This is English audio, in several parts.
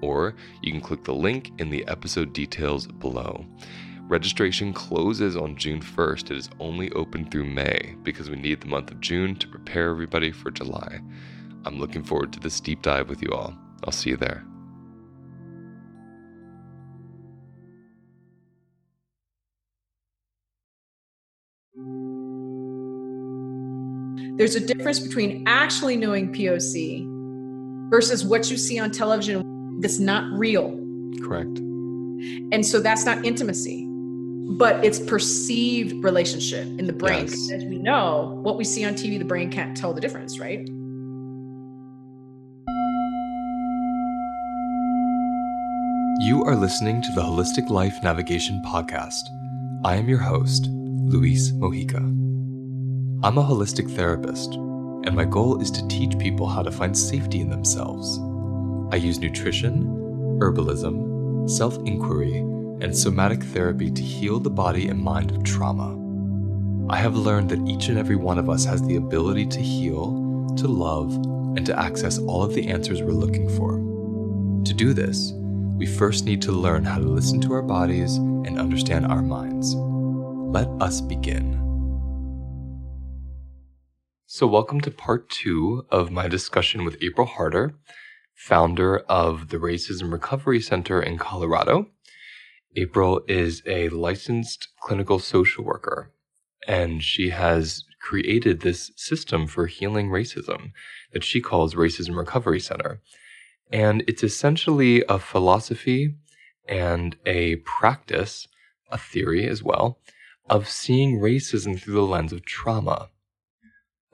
or you can click the link in the episode details below. Registration closes on June 1st. It is only open through May because we need the month of June to prepare everybody for July. I'm looking forward to this deep dive with you all. I'll see you there. There's a difference between actually knowing POC versus what you see on television that's not real. Correct. And so that's not intimacy, but it's perceived relationship in the brain. Yes. As we know, what we see on TV, the brain can't tell the difference, right? You are listening to the Holistic Life Navigation Podcast. I am your host, Luis Mojica. I'm a holistic therapist, and my goal is to teach people how to find safety in themselves I use nutrition, herbalism, self inquiry, and somatic therapy to heal the body and mind of trauma. I have learned that each and every one of us has the ability to heal, to love, and to access all of the answers we're looking for. To do this, we first need to learn how to listen to our bodies and understand our minds. Let us begin. So, welcome to part two of my discussion with April Harder founder of the Racism Recovery Center in Colorado. April is a licensed clinical social worker, and she has created this system for healing racism that she calls Racism Recovery Center. And it's essentially a philosophy and a practice, a theory as well, of seeing racism through the lens of trauma.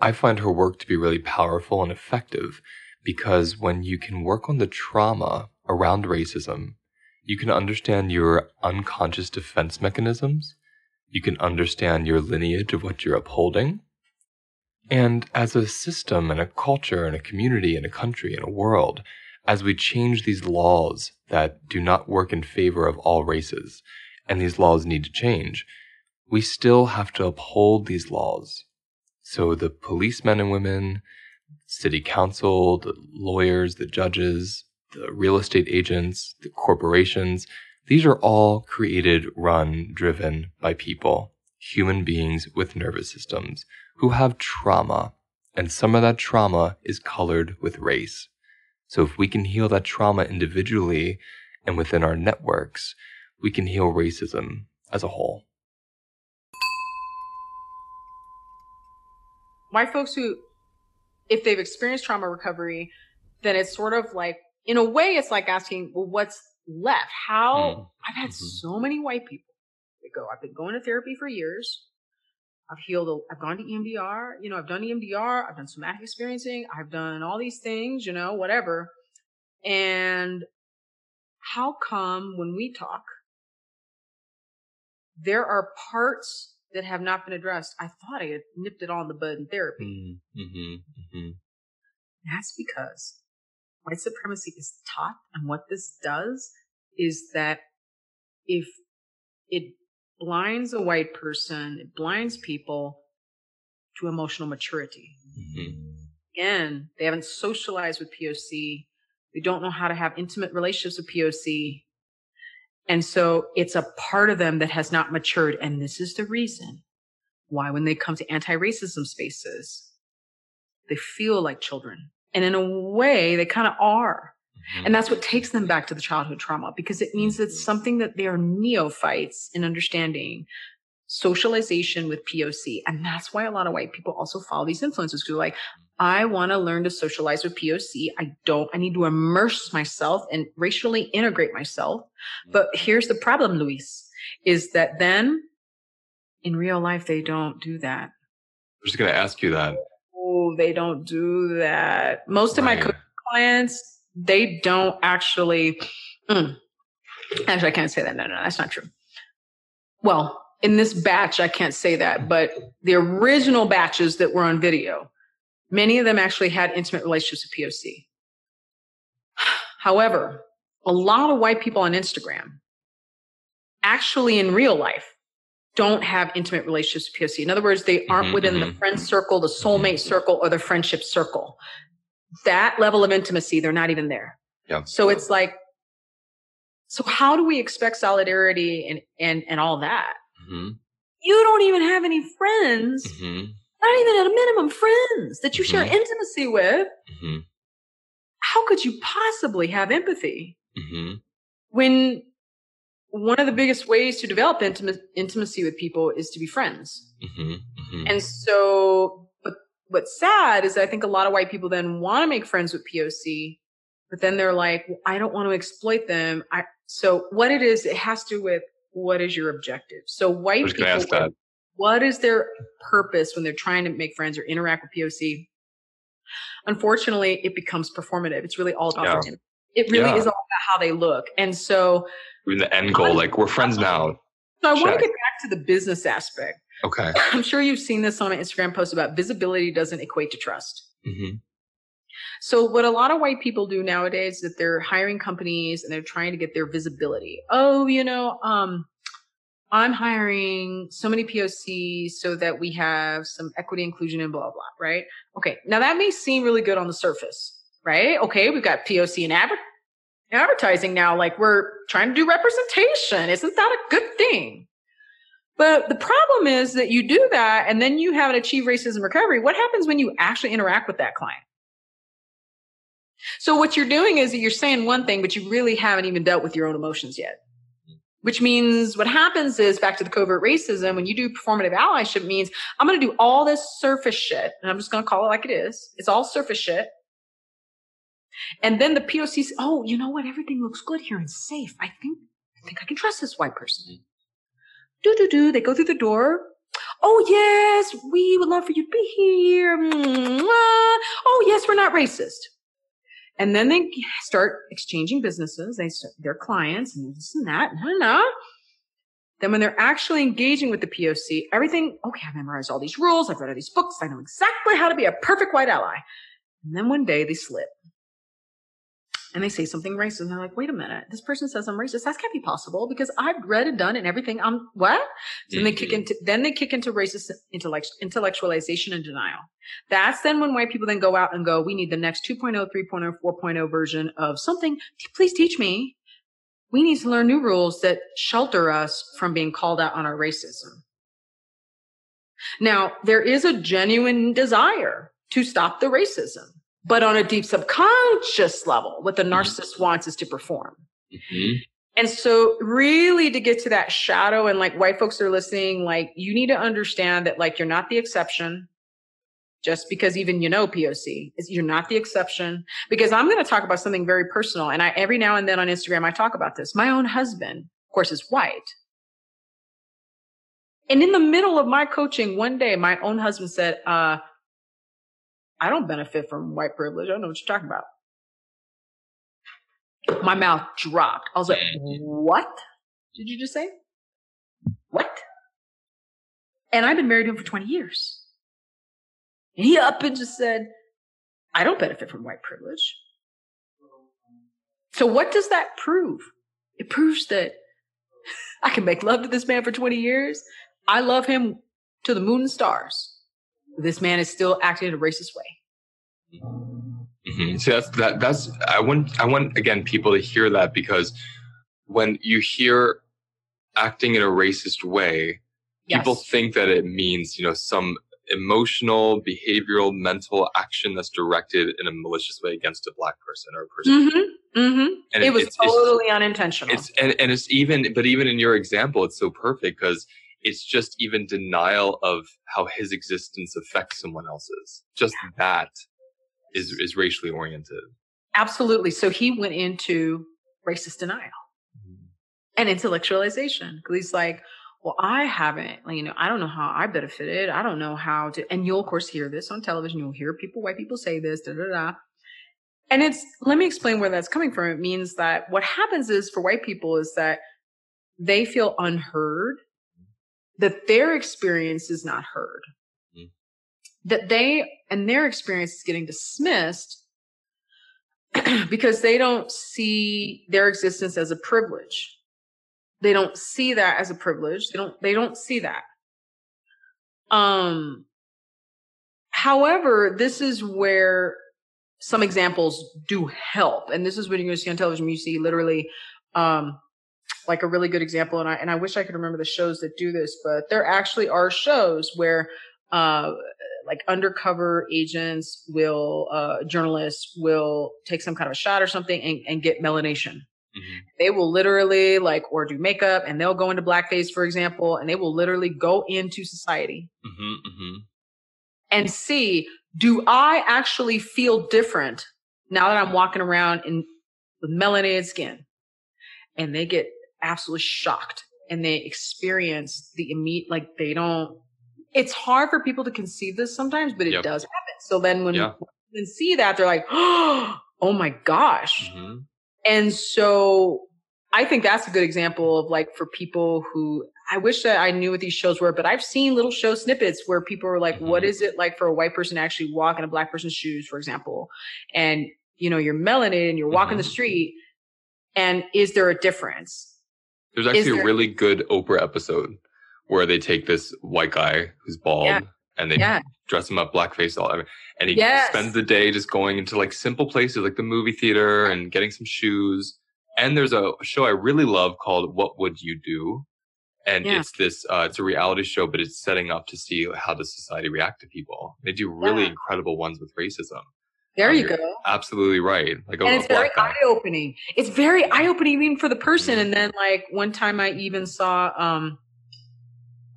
I find her work to be really powerful and effective because when you can work on the trauma around racism, you can understand your unconscious defense mechanisms. You can understand your lineage of what you're upholding. And as a system and a culture and a community and a country and a world, as we change these laws that do not work in favor of all races, and these laws need to change, we still have to uphold these laws. So the policemen and women, city council, the lawyers, the judges, the real estate agents, the corporations. These are all created, run, driven by people, human beings with nervous systems who have trauma. And some of that trauma is colored with race. So if we can heal that trauma individually and within our networks, we can heal racism as a whole. White folks who if they've experienced trauma recovery, then it's sort of like, in a way, it's like asking, well, what's left? How mm. I've had mm-hmm. so many white people. They go. I've been going to therapy for years. I've healed, I've gone to EMDR, you know, I've done EMDR, I've done somatic experiencing, I've done all these things, you know, whatever. And how come when we talk, there are parts that have not been addressed? I thought I had nipped it all in the bud in therapy. Mm-hmm, mm-hmm. mm-hmm. That's because white supremacy is taught. And what this does is that if it blinds a white person, it blinds people to emotional maturity. Mm-hmm. Again, they haven't socialized with POC. They don't know how to have intimate relationships with POC. And so it's a part of them that has not matured. And this is the reason why when they come to anti-racism spaces, they feel like children. And in a way, they kind of are. Mm-hmm. And that's what takes them back to the childhood trauma because it means it's something that they are neophytes in understanding socialization with POC. And that's why a lot of white people also follow these influences because like, I want to learn to socialize with POC. I don't, I need to immerse myself and racially integrate myself. But here's the problem, Luis, is that then in real life, they don't do that. I'm just going to ask you that. Oh, they don't do that. Most of my clients, they don't actually. Mm, actually, I can't say that. No, no, that's not true. Well, in this batch, I can't say that, but the original batches that were on video, many of them actually had intimate relationships with POC. However, a lot of white people on Instagram actually in real life don't have intimate relationships with POC. In other words, they aren't mm-hmm, within mm-hmm. the friend circle, the soulmate circle, or the friendship circle that level of intimacy, they're not even there. Yeah. So it's like, so how do we expect solidarity and and and all that? Mm-hmm. You don't even have any friends, mm-hmm. not even at a minimum friends that you mm-hmm. share intimacy with. Mm-hmm. How could you possibly have empathy mm-hmm. when one of the biggest ways to develop intima- intimacy with people is to be friends? Mm-hmm. And so but what's sad is I think a lot of white people then want to make friends with POC, but then they're like, well, I don't want to exploit them. I, so what it is, it has to do with what is your objective. So white people, what is their purpose when they're trying to make friends or interact with POC? Unfortunately, it becomes performative. It's really all about yeah. It really yeah. is all about how they look. And so, in the end goal, like we're friends now. So I want to get back to the business aspect. Okay. I'm sure you've seen this on my Instagram post about visibility doesn't equate to trust. Mm-hmm. So what a lot of white people do nowadays is that they're hiring companies and they're trying to get their visibility. Oh, you know, um, I'm hiring so many POCs so that we have some equity inclusion and blah, blah, right? Okay. Now that may seem really good on the surface, right? Okay. We've got POC and adver- advertising now. Like we're trying to do representation. Isn't that a good thing? But the problem is that you do that and then you haven't achieved racism recovery. What happens when you actually interact with that client? So what you're doing is that you're saying one thing, but you really haven't even dealt with your own emotions yet. Which means what happens is back to the covert racism, when you do performative allyship means I'm going to do all this surface shit and I'm just going to call it like it is. It's all surface shit. And then the POC says, Oh, you know what? Everything looks good here and safe. I think, I think I can trust this white person mm-hmm. do do do. They go through the door. Oh yes, we would love for you to be here. Oh yes, we're not racist. And then they start exchanging businesses. They their clients and this and that. No, no. Uh, then when they're actually engaging with the POC, everything, okay, I've memorized all these rules. I've read all these books. I know exactly how to be a perfect white ally. And then one day they slip and they say something racist and they're like, wait a minute, this person says I'm racist. That can't be possible because I've read and done and everything. I'm what? So then they kick mm-hmm. into, then they kick into racist intellect, intellectualization and denial. That's then when white people then go out and go, we need the next 2.0, 3.0, 4.0 version of something. Please teach me. We need to learn new rules that shelter us from being called out on our racism. Now, there is a genuine desire to stop the racism. But on a deep subconscious level, what the mm-hmm. narcissist wants is to perform. Mm-hmm. And so really to get to that shadow and like white folks are listening, like you need to understand that like you're not the exception just because even you know POC is you're not the exception because I'm going to talk about something very personal. And I, every now and then on Instagram, I talk about this. My own husband, of course, is white. And in the middle of my coaching, one day, my own husband said, uh, I don't benefit from white privilege. I don't know what you're talking about. My mouth dropped. I was like, what did you just say? What? And I've been married to him for 20 years. And he up and just said, I don't benefit from white privilege. So what does that prove? It proves that I can make love to this man for 20 years. I love him to the moon and stars. This man is still acting in a racist way. Mm-hmm. So that's that. That's I want. I want again people to hear that because when you hear acting in a racist way, yes. people think that it means you know some emotional, behavioral, mental action that's directed in a malicious way against a black person or a person. Mm-hmm, mm-hmm. And it, it was it's, totally it's, unintentional. It's and, and it's even, but even in your example, it's so perfect because it's just even denial of how his existence affects someone else's. Just that is is racially oriented. Absolutely. So he went into racist denial mm-hmm. and intellectualization because he's like, well, I haven't, you know, I don't know how I benefited. I don't know how to, and you'll of course hear this on television. You'll hear people, white people say this, da, da, da. And it's, let me explain where that's coming from. It means that what happens is for white people is that they feel unheard, that their experience is not heard, mm. that they, and their experience is getting dismissed because they don't see their existence as a privilege they don't see that as a privilege. They don't, they don't see that. Um, however, this is where some examples do help. And this is what you're going to see on television. You see literally, um, like a really good example. And I, and I wish I could remember the shows that do this, but there actually are shows where, uh, like undercover agents will, uh, journalists will take some kind of a shot or something and, and get melanation. Mm-hmm. They will literally like, or do makeup and they'll go into blackface, for example, and they will literally go into society mm-hmm, mm-hmm. and see, do I actually feel different now that I'm walking around in with melanated skin? And they get absolutely shocked and they experience the immediate, like they don't, it's hard for people to conceive this sometimes, but it yep. does happen. So then when yeah. they see that, they're like, oh my gosh. Mm-hmm. And so I think that's a good example of like for people who I wish that I knew what these shows were, but I've seen little show snippets where people are like, mm-hmm. what is it like for a white person to actually walk in a black person's shoes, for example? And, you know, you're melanated and you're walking mm-hmm. the street. And is there a difference? There's actually there- a really good Oprah episode where they take this white guy who's bald yeah. and they yeah. dress him up blackface all and he yes. spends the day just going into like simple places like the movie theater and getting some shoes. And there's a show I really love called What Would You Do? And yeah. it's this, uh, it's a reality show, but it's setting up to see how does society react to people. They do really yeah. incredible ones with racism. There you go. Absolutely right. Like and a, it's very eye opening. It's very eye opening even for the person. Mm-hmm. And then like one time I even saw, um,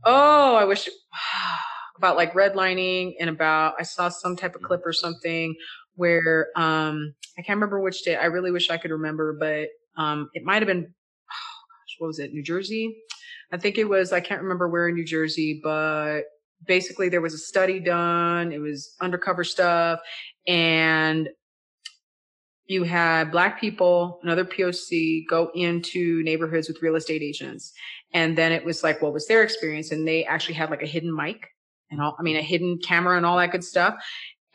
oh, I wish about like redlining and about I saw some type of clip or something where um I can't remember which day. I really wish I could remember, but um it might have been oh gosh, what was it? New Jersey? I think it was I can't remember where in New Jersey, but basically there was a study done. It was undercover stuff and you had black people, another POC go into neighborhoods with real estate agents. And then it was like, what was their experience? And they actually had like a hidden mic and all, I mean, a hidden camera and all that good stuff.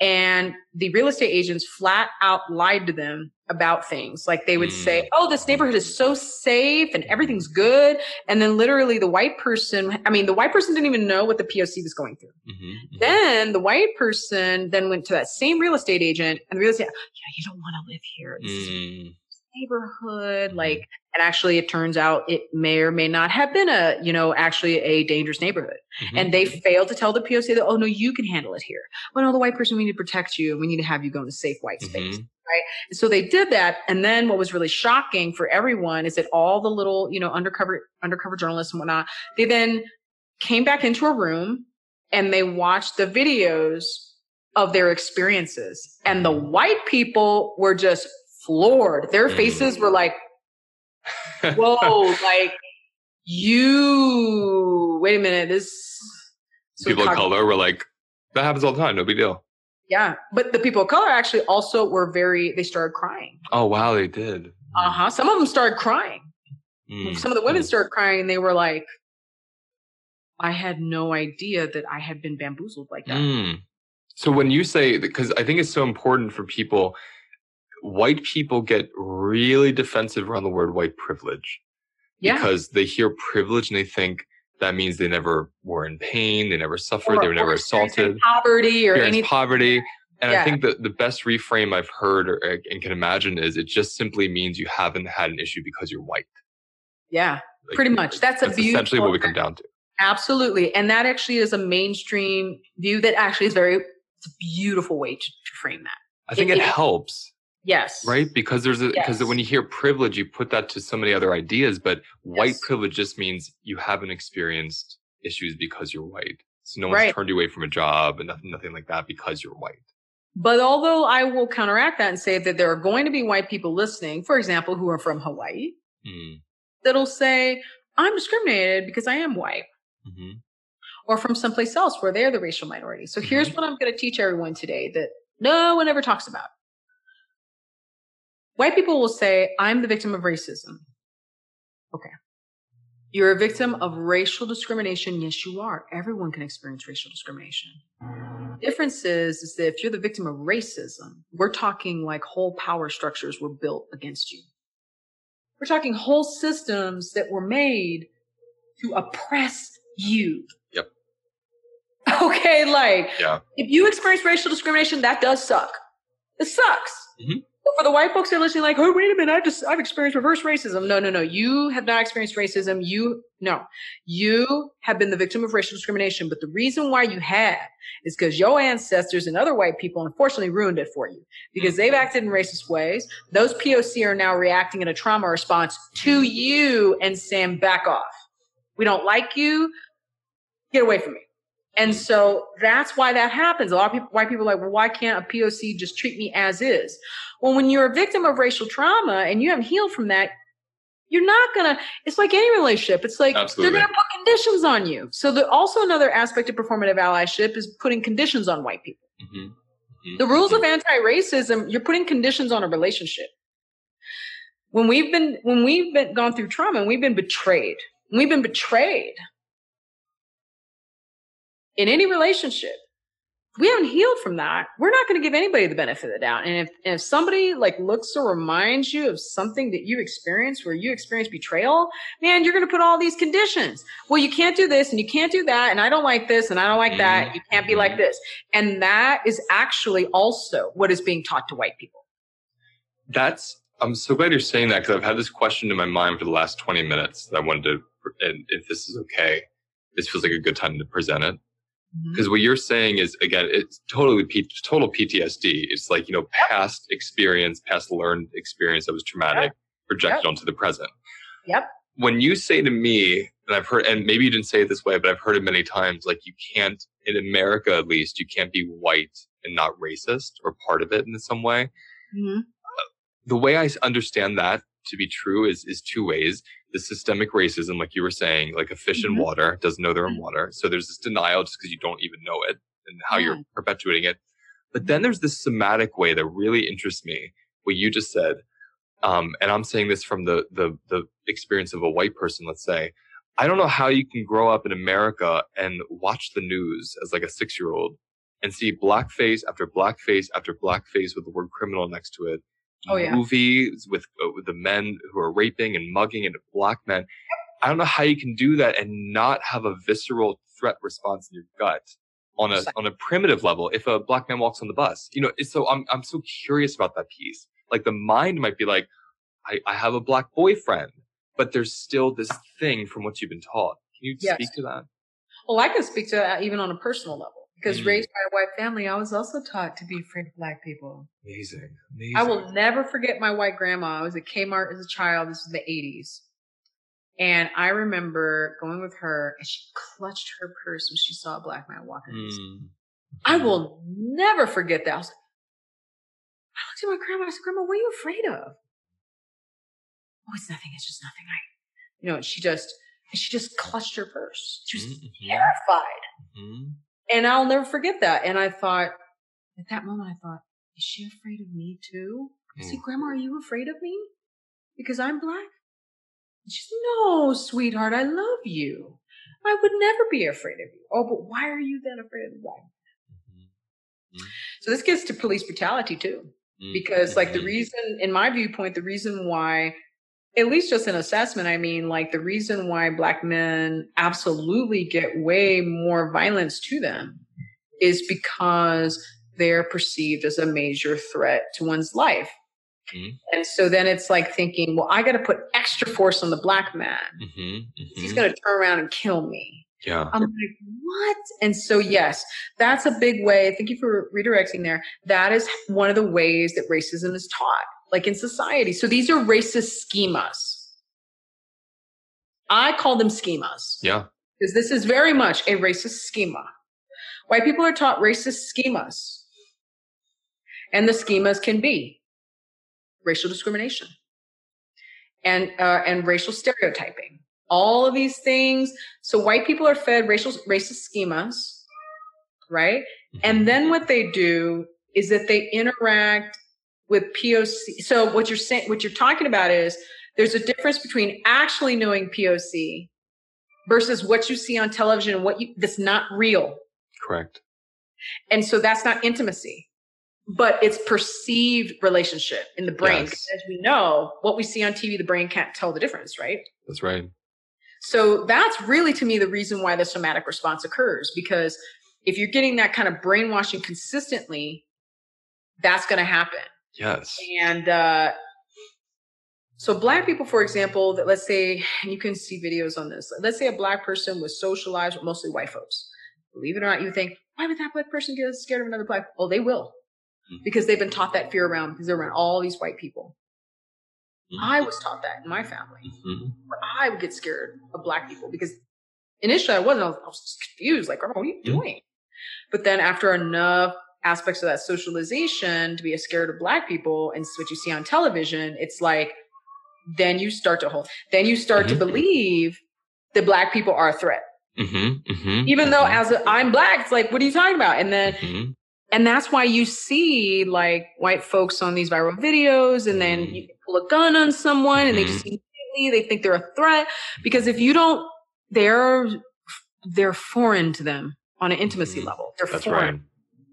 And the real estate agents flat out lied to them about things. Like they would mm. say, Oh, this neighborhood is so safe and everything's good. And then literally the white person, I mean, the white person didn't even know what the POC was going through. Mm-hmm, mm-hmm. Then the white person then went to that same real estate agent and the real estate, yeah, you don't want to live here. Mm. Neighborhood. Like, and actually it turns out it may or may not have been a, you know, actually a dangerous neighborhood. Mm-hmm. And they failed to tell the POC that, oh no, you can handle it here. Well, no, the white person, we need to protect you. And we need to have you go in a safe white space. Mm-hmm. Right. And so they did that. And then what was really shocking for everyone is that all the little, you know, undercover, undercover journalists and whatnot, they then came back into a room and they watched the videos of their experiences. And the white people were just floored. Their mm. faces were like, whoa, like you wait a minute. This People of color were like, that happens all the time. No big deal. Yeah, but the people of color actually also were very. They started crying. Oh, wow. They did. Uh huh. Some of them started crying. Mm. Some of the women Mm. started crying. and They were like, "I had no idea that I had been bamboozled like that." Mm. So when you say, because I think it's so important for people, white people get really defensive around the word white privilege Yeah. because they hear privilege and they think that means they never were in pain, they never suffered, they were never assaulted, poverty or anything. poverty. And I think that the best reframe I've heard or, and can imagine is it just simply means you haven't had an issue because you're white. Yeah, Like, pretty much. That's a That's essentially what we come down to. Absolutely, and that actually is a mainstream view that actually is very. It's a beautiful way to, to frame that. I think It- it, it- helps. Yes. right because there's a because Yes. when you hear privilege you put that to so many other ideas but white privilege just means you haven't experienced issues because you're white so no one's Right. turned you away from a job and nothing, nothing like that because you're white But although I will counteract that and say that there are going to be white people listening, for example, who are from Hawaii, mm. that'll say, I'm discriminated because I am white, hmm or from someplace else where they're the racial minority. So here's what I'm going to teach everyone today that no one ever talks about. White people will say, I'm the victim of racism. Okay. You're a victim of racial discrimination. Yes, you are. Everyone can experience racial discrimination. Difference is, is that if you're the victim of racism, we're talking like whole power structures were built against you. We're talking whole systems that were made to oppress you. Yep. Okay, like yeah if you experience racial discrimination, that does suck. It sucks. Mhm. But for the white folks that are listening, like, oh, wait a minute, I've just I've experienced reverse racism. No, no, no. You have not experienced racism. You no. You have been the victim of racial discrimination. But the reason why you have is because your ancestors and other white people unfortunately ruined it for you because they've acted in racist ways. Those POC are now reacting in a trauma response to you and saying, back off. We don't like you. Get away from me. And so that's why that happens. A lot of people, white people are like, well, why can't a POC just treat me as is? Well, when you're a victim of racial trauma and you haven't healed from that, you're not gonna, it's like any relationship. It's like Absolutely. they're gonna put conditions on you. So the, also another aspect of performative allyship is putting conditions on white people. hmm The rules of anti-racism, you're putting conditions on a relationship. When we've been, when we've been gone through trauma and we've been betrayed, we've been betrayed in any relationship, we haven't healed from that, we're not going to give anybody the benefit of the doubt. And if, and if somebody like looks or reminds you of something that you experienced where you experienced betrayal, man, you're going to put all these conditions. Well, you can't do this and you can't do that. And I don't like this and I don't like that. Mm-hmm. You can't be like mm-hmm. this. And that is actually also what is being taught to white people. that's i'm so glad you're saying that because i've had this question in my mind for the last 20 minutes that i wanted to and if this is okay this feels like a good time to present it because what you're saying is again it's totally P- total ptsd it's like you know past experience past learned experience that was traumatic projected Yep. onto the present. Yep. when you say to me and i've heard and maybe you didn't say it this way but i've heard it many times like you can't in america at least you can't be white and not racist or part of it in some way. Mhm. the way i understand that to be true is is two ways the systemic racism like you were saying like a fish in Mhm. water doesn't know they're in Mhm. water. So there's this denial just because you don't even know it and how you're perpetuating it. But then there's this somatic way that really interests me what you just said um, and i'm saying this from the, the the experience of a white person let's say. I don't know how you can grow up in america and watch the news as like a six year old and see blackface after blackface after blackface with the word criminal next to it Oh, yeah. movies with, uh, with the men who are raping and mugging and black men. I don't know how you can do that and not have a visceral threat response in your gut on a on a primitive level if a black man walks on the bus. You know it's so i'm i'm so curious about that piece. Like the mind might be like i i have a black boyfriend but there's still this thing from what you've been taught. Can you Yes. speak to that? Well, I can speak to that even on a personal level because Mhm. raised by a white family, I was also taught to be afraid of black people. amazing amazing I will never forget my white grandma. I was at Kmart as a child. This was the 80s. And I remember going with her and she clutched her purse when she saw a black man walking. in the street. Mm. I will never forget that. I was like, I looked at my grandma. I said, Grandma, what are you afraid of? Oh, it's nothing. It's just nothing. I, you know, she just, she just clutched her purse. She was Mhm. terrified. Mhm. And I'll never forget that. And I thought, at that moment, I thought, is she afraid of me too? I said, Mm. Grandma, are you afraid of me? Because I'm black? And she said, No, sweetheart, I love you. I would never be afraid of you. Oh, but why are you then afraid of the black? Mhm. So this gets to police brutality too. Mhm. Because like the Mhm. reason, in my viewpoint, the reason why, at least just an assessment, I mean, like the reason why black men absolutely get way more violence to them is because they're perceived as a major threat to one's life. Mhm. And so then it's like thinking, well, I got to put extra force on the black man. Mhm. He's Mhm. going to turn around and kill me. Yeah. I'm like, what? And so, yes, that's a big way. Thank you for redirecting there. That is one of the ways that racism is taught, like in society. So these are racist schemas. I call them schemas Yeah. because this is very much a racist schema. White people are taught racist schemas. And the schemas can be racial discrimination and uh, and racial stereotyping. All of these things. So white people are fed racial racist schemas, right? Mhm. And then what they do is that they interact with POC. So what you're saying, what you're talking about is there's a difference between actually knowing POC versus what you see on television and what you that's not real. Correct. And so that's not intimacy, but it's perceived relationship in the brain. Yes. As we know, what we see on TV, the brain can't tell the difference, right? That's right. So that's really to me the reason why the somatic response occurs because if you're getting that kind of brainwashing consistently, that's going to happen. Yes. And uh, so, black people, for example, that let's say, and you can see videos on this. Let's say a black person was socialized with mostly white folks. Believe it or not, you think, why would that black person get scared of another black? Oh, they will, Mhm. because they've been taught that fear around because they're around all these white people. Mhm. I was taught that in my family. Mhm. I would get scared of black people because initially I wasn't. I was, I was just confused. Like, what are you doing? But then after enough aspects of that socialization to be scared of black people and what you see on television, it's like then you start to hold. Then you start to Mhm. believe that black people are a threat. Mhm. Mhm. Even though Mhm. as a, I'm black, it's like, what are you talking about? And then Mhm. and that's why you see like white folks on these viral videos and then Mhm. you pull a gun on someone and they just immediately they think they're a threat because if you don't they're they're foreign to them on an intimacy level they're That's foreign right.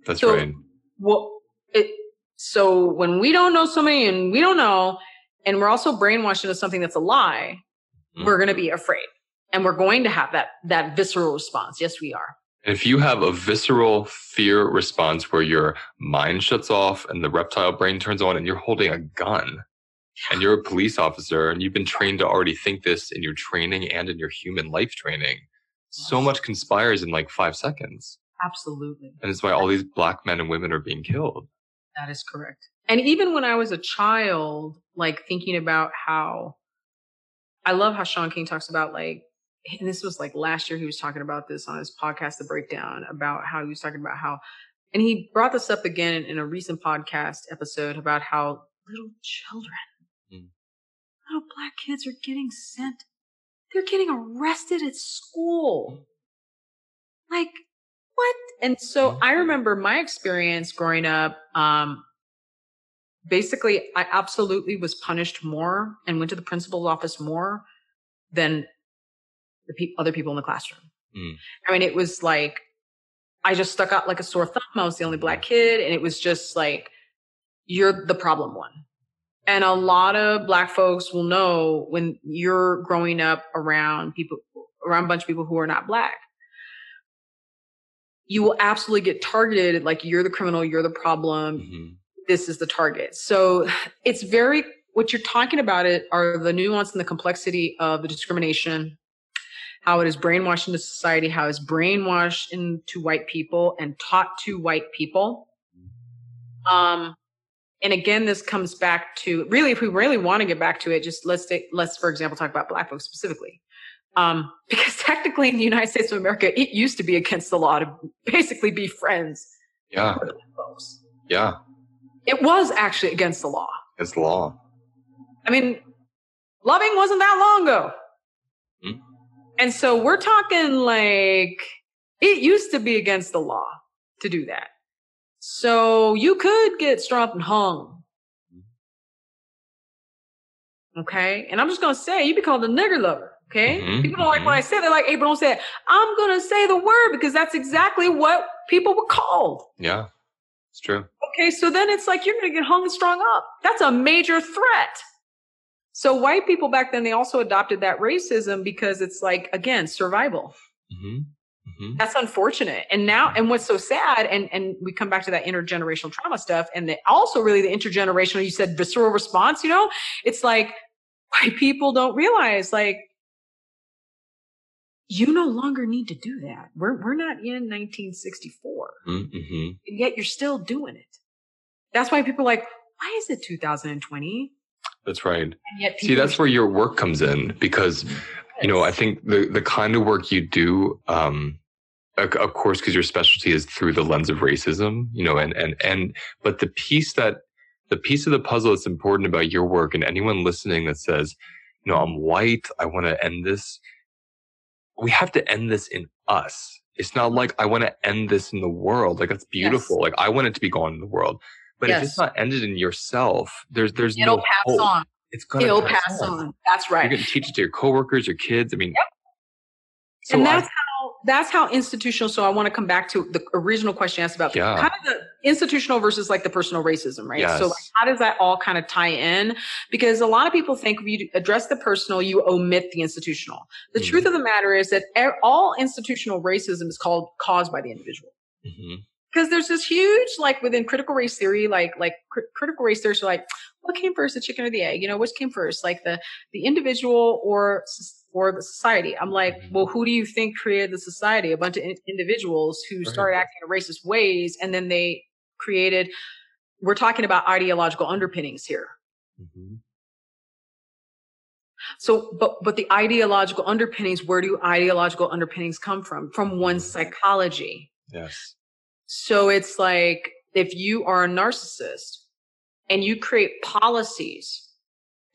That's So- right. well it so when we don't know something and we don't know and we're also brainwashed into something that's a lie Mhm. we're going to be afraid and we're going to have that that visceral response yes we are If you have a visceral fear response where your mind shuts off and the reptile brain turns on and you're holding a gun and you're a police officer and you've been trained to already think this in your training and in your human life training, so much conspires in like five seconds. Absolutely And it's why all these black men and women are being killed. That is correct. And even when I was a child, like thinking about how I love how Shaun King talks about like, and this was like last year he was talking about this on his podcast, The Breakdown, about how he was talking about how, and he brought this up again in a recent podcast episode about how little children, Mm. little black kids are getting sent, they're getting arrested at school. Like, what? And so Mhm. I remember my experience growing up. Um, basically, I absolutely was punished more and went to the principal's office more than the pe- other people in the classroom. Mm. I mean, it was like I just stuck out like a sore thumb. I was the only black kid, and it was just like you're the problem one. And a lot of black folks will know when you're growing up around people, around a bunch of people who are not black you will absolutely get targeted like you're the criminal, you're the problem, Mhm. this is the target. So it's very what you're talking about it are the nuance and the complexity of the discrimination, how it is brainwashed into society, how it's brainwashed into white people and taught to white people. Um and again, this comes back to really, if we really want to get back to it, just let's take, let's, for example, talk about black folks specifically. Um, because technically in the United States of America, it used to be against the law to basically be friends Yeah. Yeah. It was actually against the law. It's law. I mean, loving wasn't that long ago. Hmm. And so we're talking like it used to be against the law to do that. So you could get strapped and hung. Okay. And I'm just going to say you'd be called a nigger lover. Okay. Mhm, People don't like mhm. when I say it. They're like, hey, but don't say it. I'm going to say the word because that's exactly what people were called. Yeah, it's true. Okay, so then it's like you're going to get hung and strung up. That's a major threat. So white people back then they also adopted that racism because it's like again survival. hmm hmm That's unfortunate. And now and what's so sad and and we come back to that intergenerational trauma stuff and the, also really the intergenerational you said visceral response, you know? It's like white people don't realize like you no longer need to do that. We're we're not in 1964 hmm and yet you're still doing it. That's why people are like, why is it 2020? That's right. And yet See, that's where your work comes in because you know I think the the kind of work you do, um, of of course, because your specialty is through the lens of racism, you know, and and and but the piece that the piece of the puzzle that's important about your work and anyone listening that says, you know, I'm white, I want to end this. We have to end this in us. It's not like I want to end this in the world. Like that's beautiful. Like I want it to be gone in the world. But if it's not ended in yourself, there's there's no it'll no pass hope. on. It's gonna It'll pass on. That's right. You're to teach it to your coworkers, your kids. I mean, so and I- that's how that's how institutional. So I want to come back to the original question you asked about Yeah. kind of the institutional versus like the personal racism, right? So Yes. like, how does that all kind of tie in? Because a lot of people think if you address the personal, you omit the institutional. The Mm. truth of the matter is that all institutional racism is called caused by the individual. Mhm. because there's this huge like within critical race theory like like cri- critical race theorists are like what came first the chicken or the egg you know which came first like the the individual or s- or the society i'm like Mhm. well who do you think created the society a bunch of in- individuals who Right. started acting in racist ways and then they created we're talking about ideological underpinnings here Mhm. so but but the ideological underpinnings where do ideological underpinnings come from from one's psychology Yes. So it's like if you are a narcissist and you create policies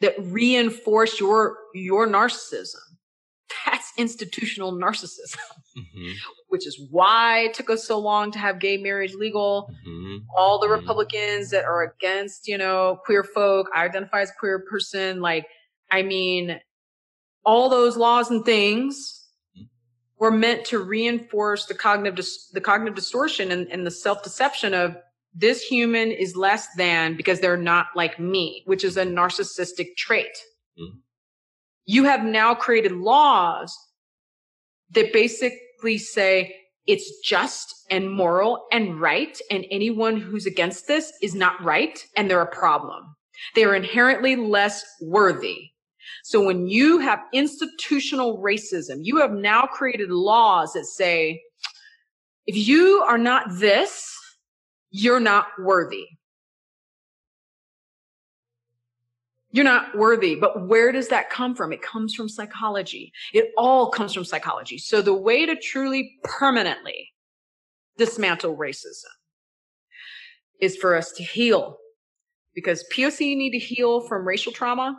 that reinforce your your narcissism, that's institutional narcissism, Mhm. which is why it took us so long to have gay marriage legal. Mhm. All the Mhm. Republicans that are against, you know, queer folk, I identify as queer person, like I mean, all those laws and things Mhm. were meant to reinforce the cognitive dis- the cognitive distortion and, and the self deception of this human is less than because they're not like me, which is a narcissistic trait. Mhm. You have now created laws that basically say it's just and moral and right, and anyone who's against this is not right and they're a problem. They are inherently less worthy. So when you have institutional racism, you have now created laws that say, if you are not this, you're not worthy. You're not worthy. But where does that come from? It comes from psychology. It all comes from psychology. So the way to truly permanently dismantle racism is for us to heal because POC need to heal from racial trauma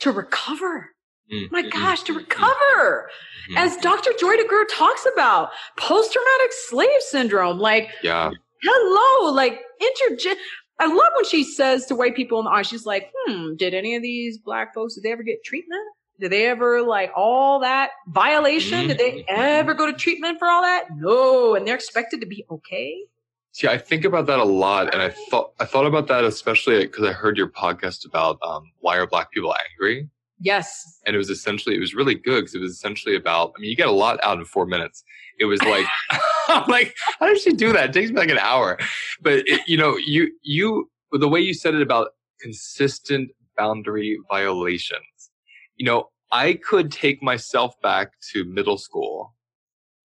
to recover. Mhm. My gosh, to recover. Mhm. As Dr. Joy DeGruy talks about post traumatic slave syndrome, like, yeah. Hello, like, intergen. I love when she says to white people in the eye, she's like, hmm, did any of these black folks, did they ever get treatment? Did they ever like all that violation? Did they Mhm. ever go to treatment for all that? No. And they're expected to be okay. See, I think about that a lot, and I thought I thought about that especially because I heard your podcast about um, why are Black people angry, Yes. and it was essentially it was really good because it was essentially about. I mean, you get a lot out in four minutes. It was like, I'm like, how does she do that? It takes me like an hour, but it, you know, you you the way you said it about consistent boundary violations. You know, I could take myself back to middle school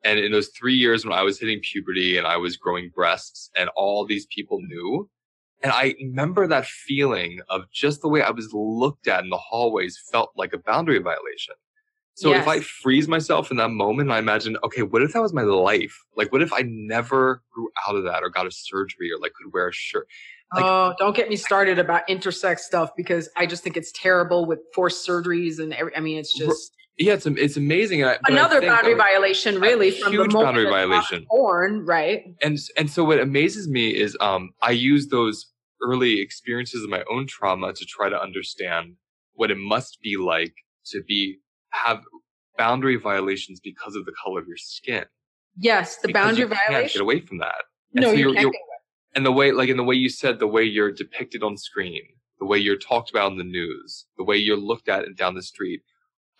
and in those three years when I was hitting puberty and I was growing breasts and all these people knew. And I remember that feeling of just the way I was looked at in the hallways felt like a boundary violation. So if I freeze myself in that moment, I imagine, okay, what if that was my life? Like, what if I never grew out of that or got a surgery or like could wear a shirt? Like- oh, don't get me started about intersex stuff because I just think it's terrible with forced surgeries and every, I mean, it's just, yeah, it's it's amazing. I, Another boundary violation, really, from huge the boundary violation. Born, right? And and so what amazes me is um, I use those early experiences of my own trauma to try to understand what it must be like to be have boundary violations because of the color of your skin. Yes, the because boundary violation. Get away from that. And no, so you you're- can't. and the way like in the way you said the way you're depicted on screen the way you're talked about in the news the way you're looked at and down the street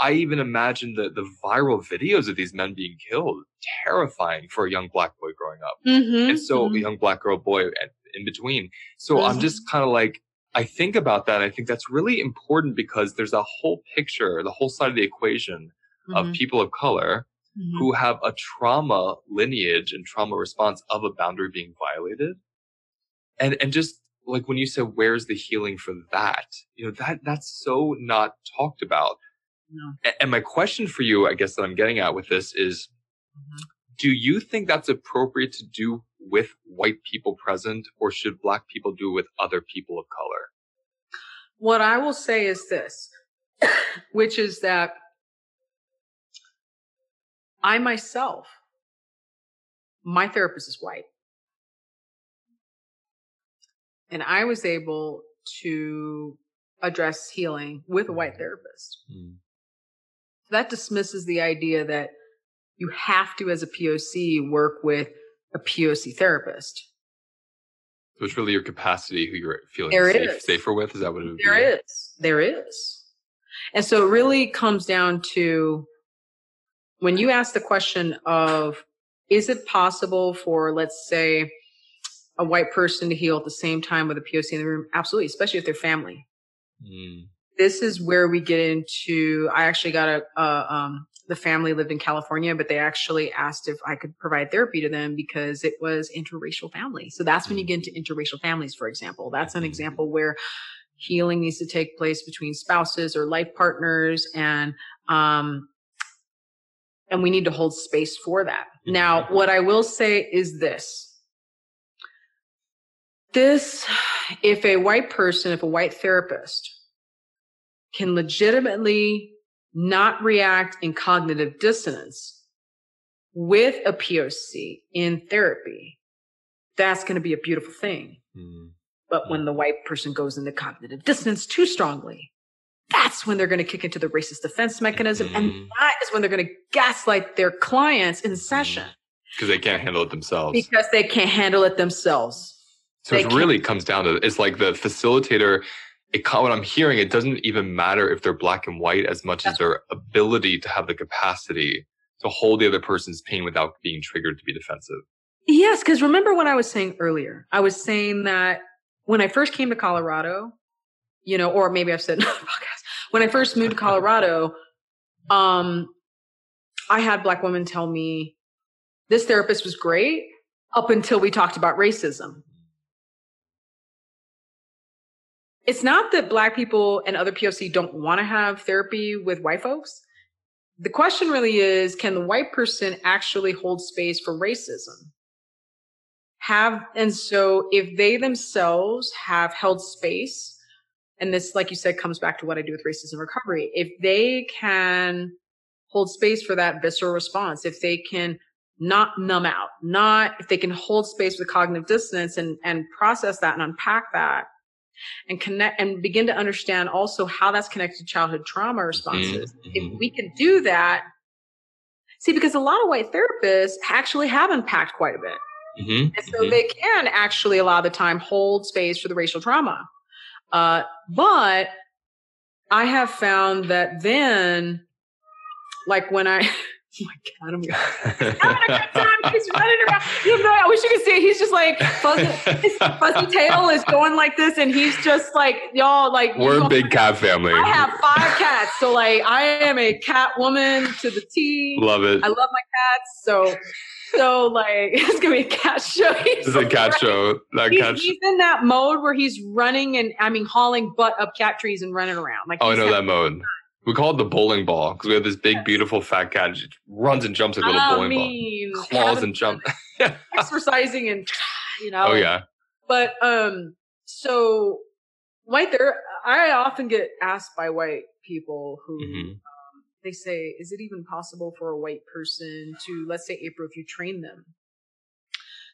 i even imagine the the viral videos of these men being killed terrifying for a young black boy growing up Mhm, and so a mhm. young black girl boy and in between so i'm Mhm. just kind of like i think about that i think that's really important because there's a whole picture the whole side of the equation of Mhm, people of color mhm. who have a trauma lineage and trauma response of a boundary being violated and and just like when you said where's the healing for that you know that that's so not talked about No. And my question for you i guess that i'm getting at with this is Mhm. do you think that's appropriate to do with white people present or should black people do with other people of color What I will say is this, which is that I myself, my therapist is white. And I was able to address healing with a white mm. therapist. Mm. That dismisses the idea that you have to, as a POC, work with a POC therapist. So it's really your capacity who you're feeling There safe, safer with is that what it would There be is. There is. And so it really comes down to when you ask the question of is it possible for, let's say, a white person to heal at the same time with a POC in the room? Absolutely, especially if they're family. Mm. This is where we get into. I actually got a, a um, the family lived in California, but they actually asked if I could provide therapy to them because it was interracial family. So that's when you get into mm. interracial families, for example. That's an mm. example where healing needs to take place between spouses or life partners and um and we need to hold space for that. Now, mm-hmm. what I will say is this. This if a white person, if a white therapist can legitimately not react in cognitive dissonance with a POC in therapy, that's going to be a beautiful thing. Mm. But when the white person goes into cognitive dissonance too strongly, that's when they're going to kick into the racist defense mechanism. And Mhm. that is when they're going to gaslight their clients in session because they can't handle it themselves because they can't handle it themselves. So They it can't- really comes down to it's like the facilitator. It what I'm hearing, it doesn't even matter if they're black and white as much as their ability to have the capacity to hold the other person's pain without being triggered to be defensive. Yes, because remember what I was saying earlier? I was saying that when I first came to Colorado, you know, or maybe I've said when I first moved to Colorado, um, I had black women tell me this therapist was great up until we talked about racism. It's not that black people and other POC don't want to have therapy with white folks. The question really is can the white person actually hold space for racism? Have, and so if they themselves have held space, and this, like you said, comes back to what I do with racism recovery, if they can hold space for that visceral response, if they can not numb out, not, if they can hold space with cognitive dissonance and, and process that and unpack that and connect and begin to understand also how that's connected to childhood trauma responses. mhm. If we can do that, see, because a lot of white therapists actually have unpacked quite a bit. Mm-hmm. And so they can actually a lot of the time hold space for the racial trauma. Uh, but I have found that then, like when I, oh my God, oh I'm having a good time. He's running around. You know, I wish you could see it. He's just like fuzzy, his fuzzy tail is going like this, and he's just like y'all like. We're a big cat family. I have five cats, so like I am a cat woman to the T. Love it. I love my cats, so so like it's gonna be a cat show. He's is a cat running- show. That He's, cat. He's in that mode where he's running and I mean hauling butt up cat trees and running around. Like oh, I know that mode. We call it the bowling ball because we have this big, beautiful fat cat. It runs and jumps like a little I bowling mean, ball. Claws and jump. exercising and you know. Oh yeah. But um, so white there, I often get asked by white people who hmm they say, is it even possible for a white person to, let's say, April, if you train them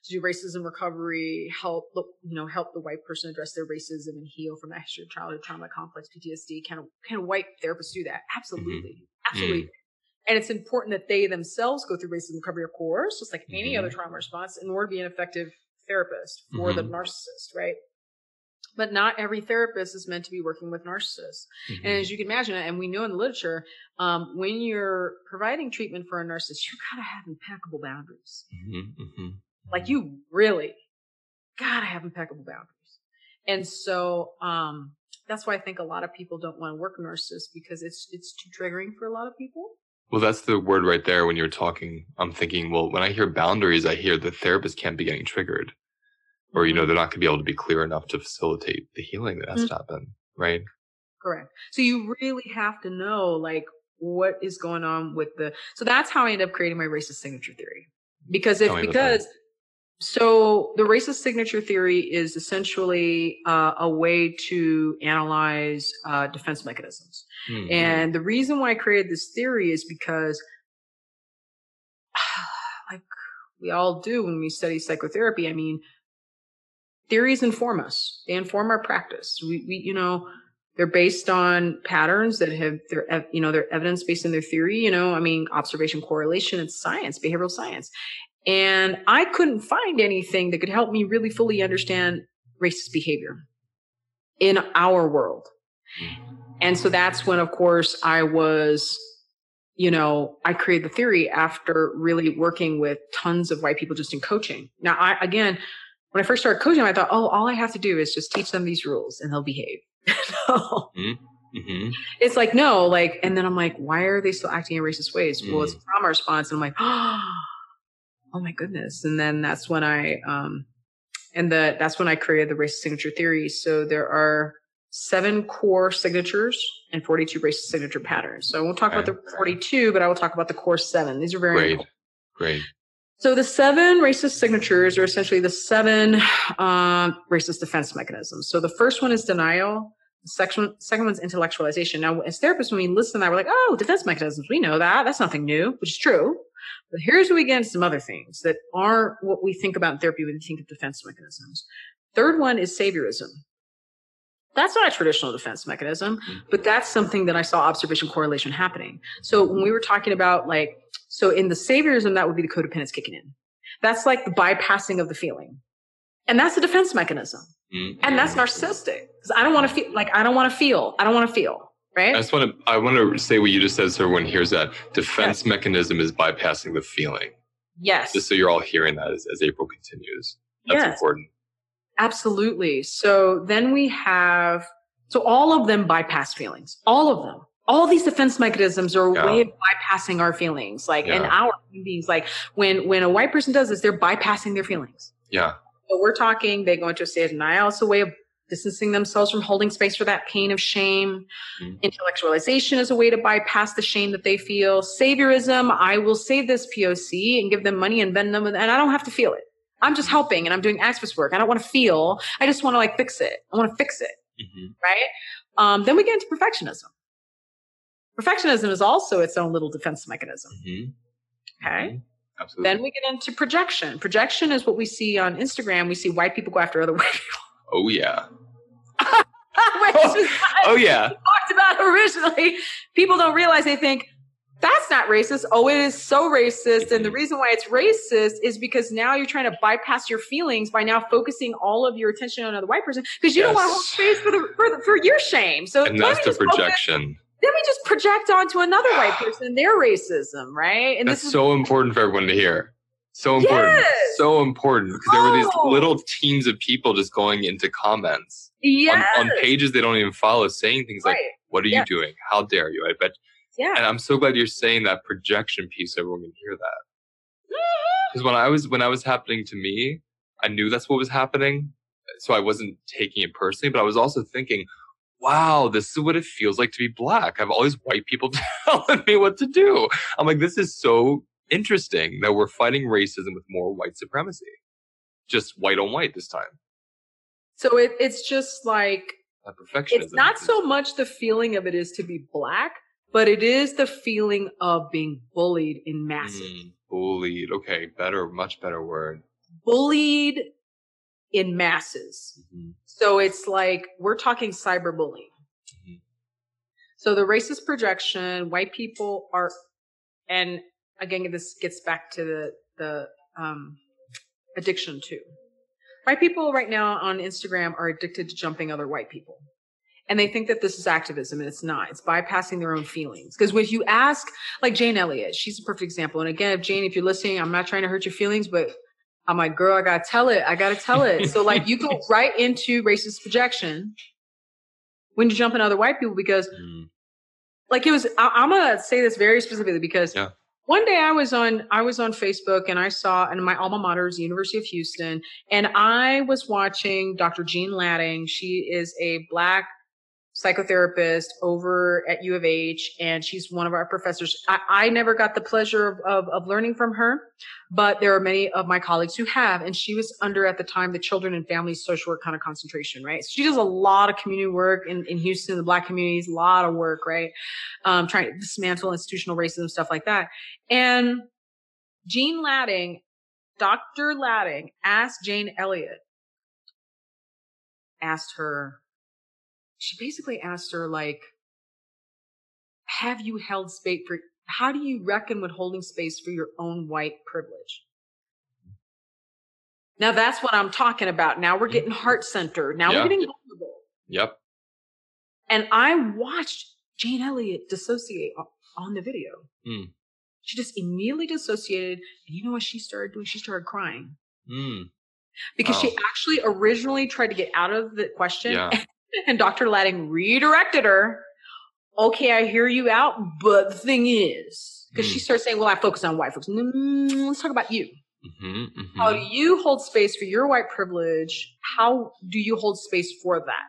to do racism recovery, help the, you know, help the white person address their racism and heal from extra childhood trauma, complex PTSD. Can can white therapists do that? Absolutely. Mm-hmm. Absolutely. Mm-hmm. And it's important that they themselves go through racism recovery, of course, just like any mm-hmm. other trauma response in order to be an effective therapist for the mm-hmm. narcissist, right? but not every therapist is meant to be working with narcissists. Mm-hmm. And as you can imagine, and we know in the literature, um, when you're providing treatment for a narcissist, you've gotta have impeccable boundaries. Like you really gotta have impeccable boundaries. And so, um, that's why I think a lot of people don't want to work with narcissists because it's, it's too triggering for a lot of people. Well, that's the word right there when you're talking. I'm thinking, well, when I hear boundaries, I hear the therapist can't be getting triggered or you know mm-hmm. they're not going to be able to be clear enough to facilitate the healing that has mm-hmm. to happen right correct so you really have to know like what is going on with the so that's how i end up creating my racist signature theory because if because so the racist signature theory is essentially uh, a way to analyze uh, defense mechanisms mm-hmm. and the reason why i created this theory is because like we all do when we study psychotherapy i mean theories inform us. They inform our practice. We, we, you know, they're based on patterns that have their, you know, their evidence based in their theory. You know, I mean, observation, correlation, it's science, behavioral science. And I couldn't find anything that could help me really fully understand racist behavior in our world. And so that's when, of course, I was, you know, I created the theory after really working with tons of white people just in coaching. Now, I, again, when I first started coaching, I thought, oh, all I have to do is just teach them these rules and they'll behave. mm-hmm. mm-hmm. It's like, no, like, and then I'm like, why are they still acting in racist ways? Mm. Well, it's mm. trauma response. And I'm like, oh my goodness. And then that's when I, um, and the, that's when I created the racist signature theory. So there are seven core signatures and 42 racist signature patterns. So I won't talk okay. about the 42, but I will talk about the core seven. These are very Great. Important. Great. So the seven racist signatures are essentially the seven uh, racist defense mechanisms. So the first one is denial. The second, second one's intellectualization. Now, as therapists, when we listen to that, we're like, oh, defense mechanisms. We know that. That's nothing new, which is true. But here's where we get into some other things that aren't what we think about in therapy when we think of defense mechanisms. Third one is saviorism. That's not a traditional defense mechanism, mm-hmm. but that's something that I saw observation correlation happening. So when we were talking about like so in the saviorism, that would be the codependence kicking in. That's like the bypassing of the feeling. And that's a defense mechanism. Mm-hmm. And that's narcissistic. Because I don't want to feel like I don't want to feel. I don't want to feel. Right? I just want to I want to say what you just said so everyone hears that. Defense yes. mechanism is bypassing the feeling. Yes. Just so you're all hearing that as, as April continues. That's yes. important. Absolutely. So then we have so all of them bypass feelings. All of them all these defense mechanisms are a yeah. way of bypassing our feelings like yeah. and our beings like when when a white person does this they're bypassing their feelings yeah so we're talking they go into a state of denial it's a way of distancing themselves from holding space for that pain of shame mm-hmm. intellectualization is a way to bypass the shame that they feel saviorism i will save this poc and give them money and bend them and i don't have to feel it i'm just helping and i'm doing activist work i don't want to feel i just want to like fix it i want to fix it mm-hmm. right um, then we get into perfectionism Perfectionism is also its own little defense mechanism. Mm-hmm. Okay. Mm-hmm. Absolutely. Then we get into projection. Projection is what we see on Instagram. We see white people go after other white people. Oh yeah. Oh, oh yeah. talked about originally. People don't realize they think that's not racist. Oh, it is so racist. And the mm-hmm. reason why it's racist is because now you're trying to bypass your feelings by now focusing all of your attention on another white person because you yes. don't want to hold space for the for, the, for your shame. So and that's the projection. Focus, then we just project onto another white person their racism, right? And That's so important for everyone to hear. So important. Yes. So important because there were these oh. little teams of people just going into comments yes. on, on pages they don't even follow, saying things right. like, "What are you doing? How dare you?" I bet. Yeah. And I'm so glad you're saying that projection piece. So everyone can hear that. Because when I was when I was happening to me, I knew that's what was happening, so I wasn't taking it personally. But I was also thinking, wow, this is what it feels like to be black. I have all these white people telling me what to do. I'm like, this is so interesting that we're fighting racism with more white supremacy. Just white on white this time. So it, it's just like perfectionism. It's not so much the feeling of it is to be black, but it is the feeling of being bullied in masses. Mm, bullied. Okay, better, much better word. Bullied in masses. Mhm. So it's like we're talking cyberbullying. Mhm. So the racist projection, white people are, and again, this gets back to the the um, addiction too. White people right now on Instagram are addicted to jumping other white people. And they think that this is activism and it's not. It's bypassing their own feelings. Because when you ask, like Jane Elliott, she's a perfect example. And again, if Jane, if you're listening, I'm not trying to hurt your feelings, but I'm like, girl, I gotta tell it. I gotta tell it. so like you go right into racist projection when you jump in other white people because Mm, like it was I, i'm gonna say this very specifically because Yeah. One day i was on i was on facebook and i saw and my alma mater is university of houston and i was watching dr jean Latting. She is a black psychotherapist over at u of h and she's one of our professors. I, I never got the pleasure of, of, of learning from her but there are many of my colleagues who have and she was under at the time the children and family social work kind of concentration right? So she does a lot of community work in, in houston the black communities a lot of work right? Um, trying to dismantle institutional racism stuff like that. And jean Latting dr Latting asked jane elliott asked her she basically asked her like have you held space for how do you reckon with holding space for your own white privilege now that's what i'm talking about now we're getting heart centered now Yeah. we're getting vulnerable Yep. and i watched jane elliott dissociate on the video Mm. she just immediately dissociated and you know what she started doing she started crying Mm. because she actually originally tried to get out of the question Yeah. and Dr. Latting redirected her. Okay, I hear you out, but the thing is, because she Mm. starts saying, "Well, I focus on white folks." Mm, let's talk about you. hmm How do you hold space for your white privilege? How do you hold space for that?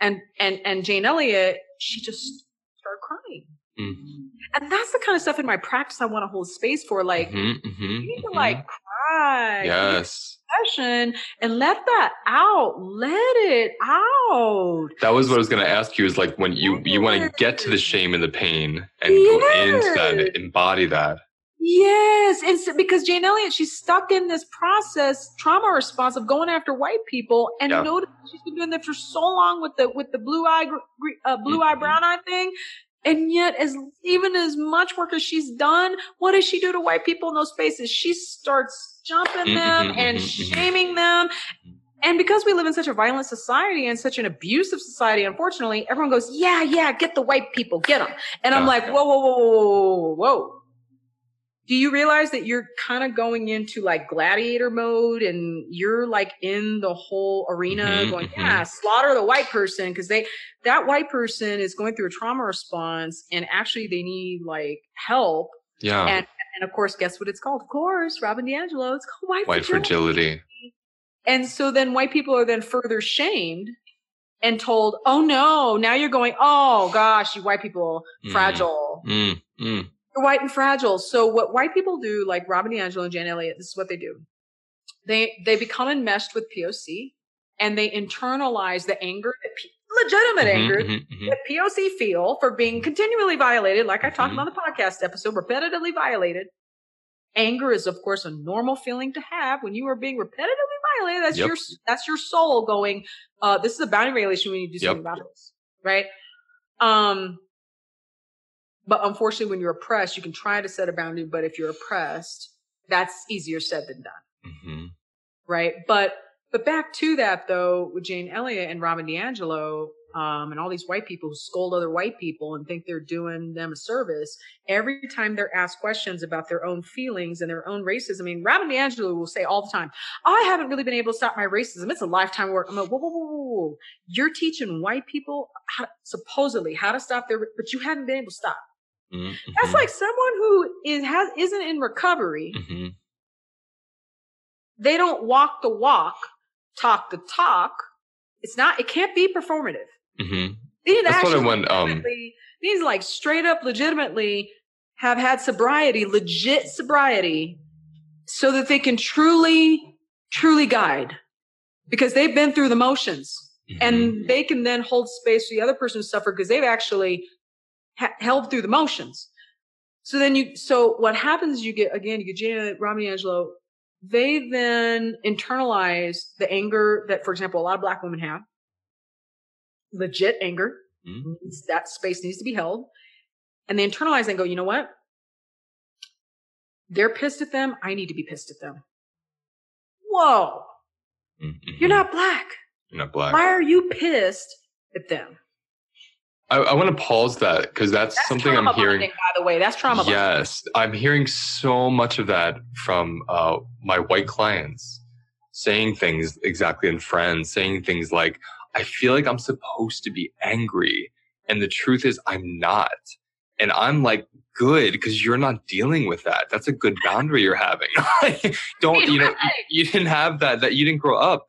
And and and Jane Elliott, she just started crying, Mm. and that's the kind of stuff in my practice I want to hold space for. Like, Mhm, mhm, you need to mhm. like Yes. session and let that out. Let it out. That was what I was going to ask you is like when you you want to get to the shame and the pain and go into that, Yes. embody that. Yes, and so, because Jane Elliott, she's stuck in this process, trauma response of going after white people, and Yeah. notice she's been doing that for so long with the with the blue eye, uh, blue eye, Mhm. brown eye thing. And yet, as even as much work as she's done, what does she do to white people in those spaces? She starts jumping them Mhm, and mhm, mhm. shaming them. And because we live in such a violent society and such an abusive society, unfortunately, everyone goes, "Yeah, yeah, get the white people, get them." And I'm like, "Whoa, whoa, whoa, whoa, whoa, whoa!" Do you realize that you're kind of going into like gladiator mode, and you're like in the whole arena, Mhm, going, mhm. "Yeah, slaughter the white person," because they that white person is going through a trauma response, and actually they need like help. Yeah. And and of course, guess what it's called? Of course, Robin DiAngelo. It's called white, White fragility. fragility. And so then white people are then further shamed and told, oh no, now you're going, oh gosh, you white people, Mm. fragile. Mm, mm. You're white and fragile. So what white people do, like Robin DiAngelo and Jan Elliott, this is what they do. They they become enmeshed with POC and they internalize the anger, that pe- legitimate Mhm, anger mhm, mhm. that POC feel for being continually violated, like I talked Mhm. about the podcast episode, repetitively violated. Anger is, of course, a normal feeling to have when you are being repetitively violated. That's Yep. your that's your soul going. Uh, this is a boundary violation. We need to do Yep. something about this, right? Um, but unfortunately, when you're oppressed, you can try to set a boundary, but if you're oppressed, that's easier said than done Mhm. right? But but back to that though, with Jane Elliott and Robin DiAngelo, um, and all these white people who scold other white people and think they're doing them a service. Every time they're asked questions about their own feelings and their own racism, I mean, Robin DiAngelo will say all the time, "I haven't really been able to stop my racism. It's a lifetime work." I'm like, whoa, whoa, whoa, whoa, whoa. You're teaching white people how, supposedly how to stop their, but you haven't been able to stop. Mhm, That's like someone who is has isn't in recovery mhm. they don't walk the walk, talk the talk. It's not, it can't be performative. Mhm. They need to That's what I actually want, um, legitimately- they need to like straight up legitimately have had sobriety, legit sobriety, so that they can truly, truly guide. Because they've been through the motions Mhm. and they can then hold space for the other person to suffer because they've actually ha- held through the motions. So then you, so what happens? You get again, you get Janet, Robin DiAngelo. They then internalize the anger that, for example, a lot of black women have. Legit anger. Mhm. That space needs to be held. And they internalize and go, you know what? They're pissed at them. I need to be pissed at them. Whoa. Mhm. You're not black. You're not black. Why are you pissed at them? I, I want to pause that because that's, That's something I'm hearing. bonding, by the way. That's trauma bonding. Yes, I'm hearing so much of that from uh, my white clients saying things exactly and friends saying things like, I feel like I'm supposed to be angry. And the truth is, I'm not. And I'm like, good, because you're not dealing with that. That's a good boundary you're having. Don't, you know, you didn't have that, that you didn't grow up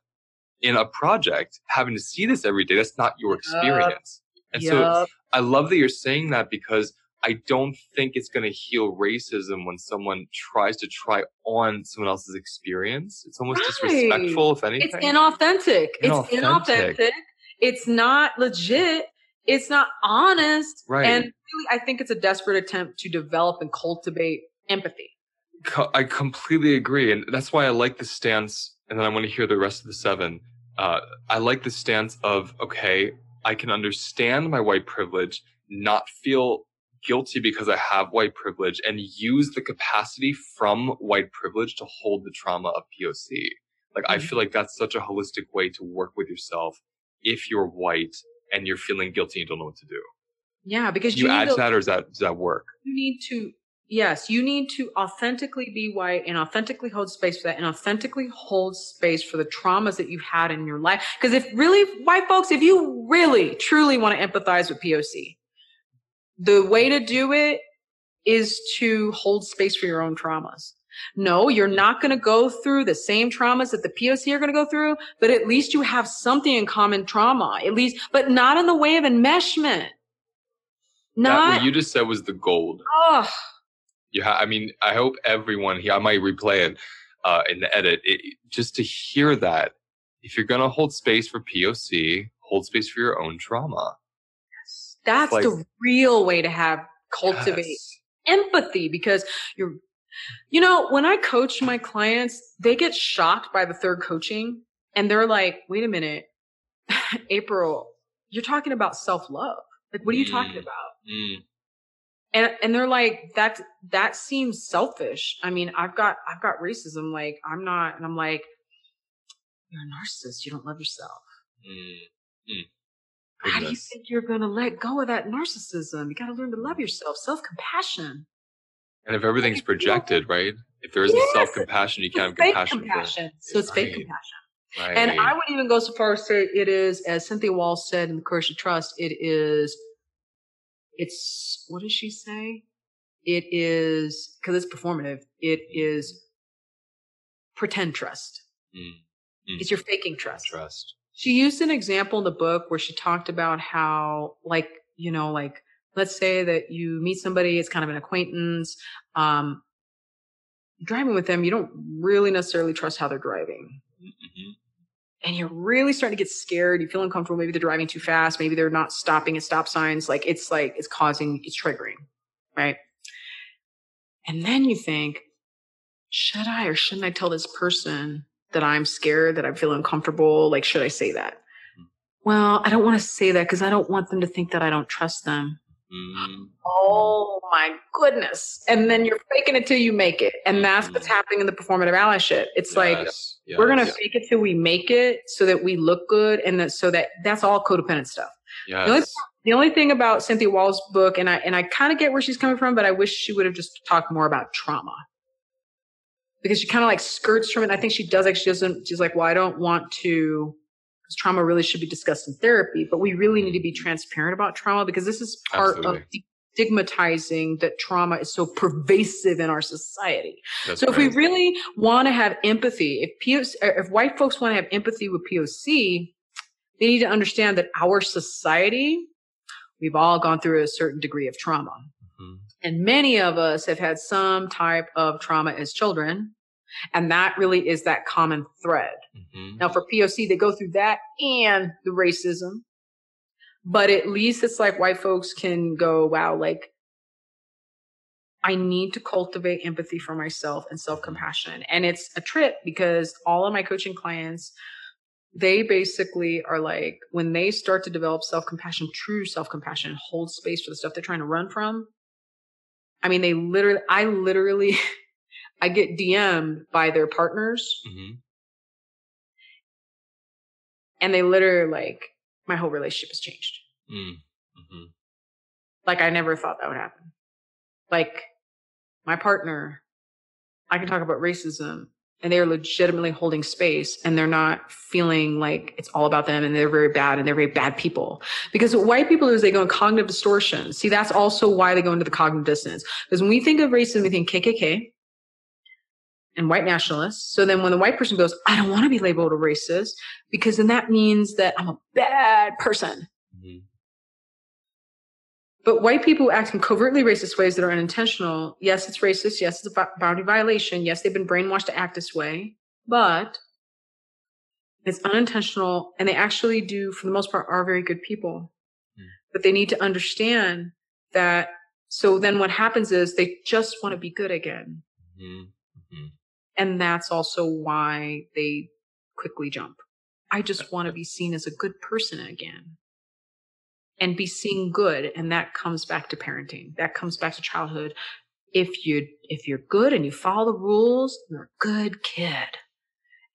in a project having to see this every day. That's not your experience. And so I love that you're saying that because I don't think it's going to heal racism when someone tries to try on someone else's experience. It's almost Right. disrespectful, if anything. It's inauthentic. It's Inauthentic. inauthentic. It's not legit. It's not honest. Right. And really, I think it's a desperate attempt to develop and cultivate empathy. Co- I completely agree, and that's why I like the stance. And then I want to hear the rest of the seven. Uh, I like the stance of okay, I can understand my white privilege, not feel guilty because I have white privilege, and use the capacity from white privilege to hold the trauma of POC. Like I Mhm. feel like that's such a holistic way to work with yourself if you're white and you're feeling guilty and don't know what to do. Yeah, because you you, add to to, that, or does that does that work? you need to yes, you need to authentically be white and authentically hold space for that and authentically hold space for the traumas that you've had in your life. Because if really white folks, if you really truly want to empathize with POC, the way to do it is to hold space for your own traumas. No, you're not going to go through the same traumas that the POC are going to go through, but at least you have something in common trauma, at least, but not in the way of enmeshment. that what you just said was the gold. oh, you ha- I mean, I hope everyone here, I might replay it uh, in the edit, it, just to hear that. If you're going to hold space for POC, hold space for your own trauma. Yes, that's like- the real way to have cultivate Yes. empathy because you're you know when i coach my clients they get shocked by the third coaching and they're like wait a minute april you're talking about self-love like what are you talking Mm. about Mm, and and they're like that that seems selfish i mean i've got i've got racism like i'm not and i'm like you're a narcissist you don't love yourself mm, mm. how do you think you're going to let go of that narcissism you got to learn to love yourself self-compassion And if everything's projected, right? If there isn't Yes, self compassion, you can't have compassion. compassion. So it's fake compassion. Right. And I would even go so far as to say it is, as Cynthia Wall said in The Courage to Trust, it is, it's, what does she say? It is, because it's performative, it is pretend trust. Mm, Mm. It's your faking trust. trust. She used an example in the book where she talked about how, like, you know, like, let's say that you meet somebody, it's kind of an acquaintance, um, driving with them, you don't really necessarily trust how they're driving. hmm and you're really starting to get scared. You feel uncomfortable. Maybe they're driving too fast. Maybe they're not stopping at stop signs. Like it's like it's causing, it's triggering, right? And then you think, should I or shouldn't I tell this person that I'm scared, that I feel uncomfortable? Like, should I say that? Hmm. Well, I don't want to say that because I don't want them to think that I don't trust them. Mm, Oh my goodness. And then you're faking it till you make it. And that's what's Mhm. happening in the performative allyship. It's like, yes, we're gonna yes, fake it till we make it so that we look good and that so that that's all codependent stuff only- yes. the only thing about cynthia wall's book and i and i kind of get where she's coming from but i wish she would have just talked more about trauma because she kind of like skirts from it and i think she does like she doesn't she's like well i don't want to trauma really should be discussed in therapy but we really need to be transparent about trauma because this is part Absolutely. of stigmatizing that trauma is so pervasive in our society That's so if we really want to have empathy, if POC, if white folks want to have empathy with POC, they need to understand that our society, we've all gone through a certain degree of trauma. Mhm. And many of us have had some type of trauma as children. And that really is that common thread. Mhm. Now for POC, they go through that and the racism. but at least it's like white folks can go, wow, like I need to cultivate empathy for myself and self compassion. And it's a trip because all of my coaching clients, they basically are like, when they start to develop self compassion, true self compassion, hold space for the stuff they're trying to run from. I mean, they literally, I literally, I get DM'd by their partners. Mm-hmm. And they literally like, my whole relationship has changed. Mm, mm-hmm. Like I never thought that would happen. Like my partner, I can talk about racism and they're legitimately holding space and they're not feeling like it's all about them and they're very bad and they're very bad people. Because what white people do is they go in cognitive distortion. See, that's also why they go into the cognitive dissonance. Because when we think of racism, we think KKK and white nationalists. So then when the white person goes, I don't want to be labeled a racist because then that means that I'm a bad person. Mm-hmm. But white people act in covertly racist ways that are unintentional. Yes, it's racist. Yes, it's a boundary violation. Yes, they've been brainwashed to act this way, but it's unintentional. And they actually do, for the most part, are very good people. Mm. But they need to understand that. So then what happens is they just want to be good again. Mm-hmm. And that's also why they quickly jump. I just want to be seen as a good person again. And be seen good and that comes back to parenting. That comes back to childhood. If you if you're good and you follow the rules you're a good kid.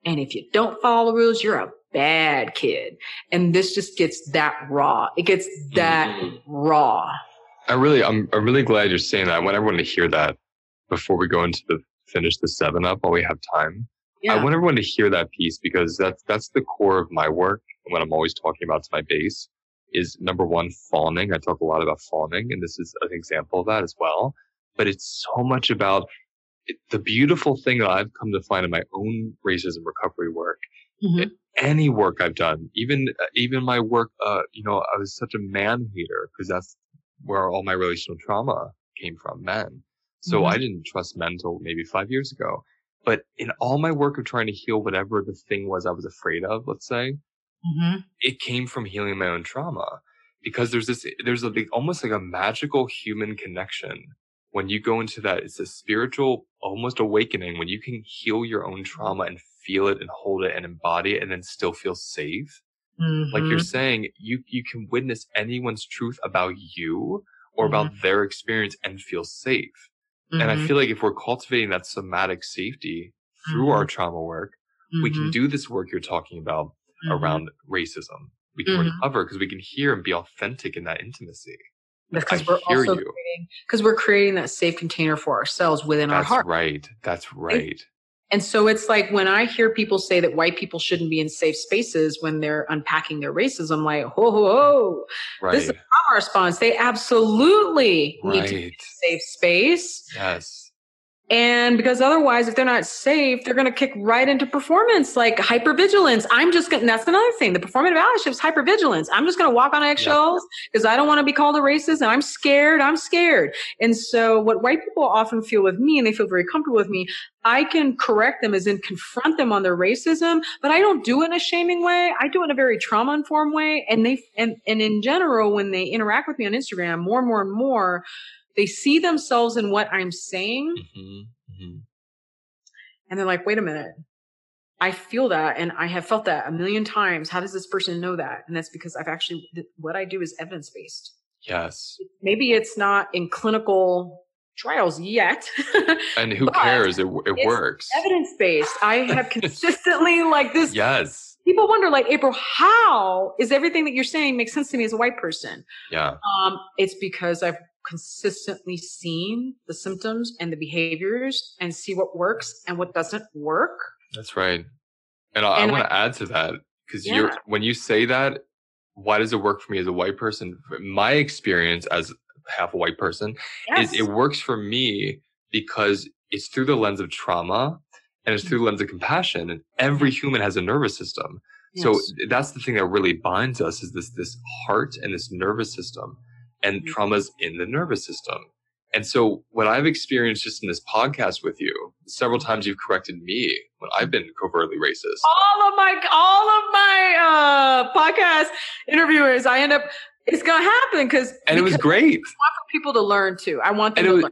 And if you don't follow the rules you're a bad kid. And this just gets that raw. It gets that mm-hmm. raw. I really I'm, I'm really glad you're saying that. I want everyone to hear that before we go into the finish the seven up while we have time yeah. i want everyone to hear that piece because that's that's the core of my work and what i'm always talking about to my base is number one, fawning. I talk a lot about fawning, and this is an example of that as well. But it's so much about it, the beautiful thing that I've come to find in my own racism recovery work. Mm-hmm. Any work I've done, even uh, even my work, uh, you know, I was such a man hater because that's where all my relational trauma came from, men. So mm-hmm. I didn't trust men until maybe five years ago. But in all my work of trying to heal whatever the thing was I was afraid of, let's say, Mm-hmm. It came from healing my own trauma because there's this, there's a, big, almost like a magical human connection when you go into that. It's a spiritual, almost awakening when you can heal your own trauma and feel it and hold it and embody it and then still feel safe. Mm-hmm. Like you're mm-hmm. saying, you, you can witness anyone's truth about you or mm-hmm. about their experience and feel safe. And I mm-hmm. feel like if we're cultivating that somatic safety through our mm-hmm. trauma work, we can do this work you're talking about mm-hmm. around racism. We can mm-hmm. recover because we can hear and be authentic in that intimacy. Because we're also creating, because we're creating that safe container for ourselves within That's our heart. Right. That's right. And so it's like when I hear people say that white people shouldn't be in safe spaces when they're unpacking their racism, like, ho, ho, ho. Right. This is our response. They absolutely right. need to be in a safe space. Yes. And because otherwise, if they're not safe, they're going to kick right into performance, like hypervigilance. I'm just going to, that's another thing. The performative allyship is hypervigilance. I'm just going to walk on eggshells because I don't want to be called a racist and I'm scared. I'm scared. And so what white people often feel with me and they feel very comfortable with me, I can correct them as in confront them on their racism, but I don't do it in a shaming way. I do it in a very trauma informed way. And they, and, and in general, when they interact with me on Instagram more and more and more, they see themselves in what I'm saying. Mm-hmm, mm-hmm. And they're like, wait a minute. I feel that and I have felt that a million times. How does this person know that? And that's because I've actually, what I do is evidence based. Yes. Maybe it's not in clinical trials yet. and who cares? It, it works. Evidence based. I have consistently like this. Yes. People wonder, like, April, how is everything that you're saying make sense to me as a white person? Yeah. Um, it's because I've consistently seen the symptoms and the behaviors and see what works and what doesn't work. That's right. And I, I want to add to that because yeah. you're when you say that, why does it work for me as a white person? My experience as half a white person yes. is it works for me because it's through the lens of trauma and it's mm-hmm. through the lens of compassion. And every human has a nervous system. Yes. So that's the thing that really binds us is this this heart and this nervous system and mm-hmm. traumas in the nervous system. And so what I've experienced just in this podcast with you, several times you've corrected me when I've been covertly racist. All of my all of my uh podcast interviewers, I end up It's gonna happen because and it was great. I want people to learn too. I want them and to was,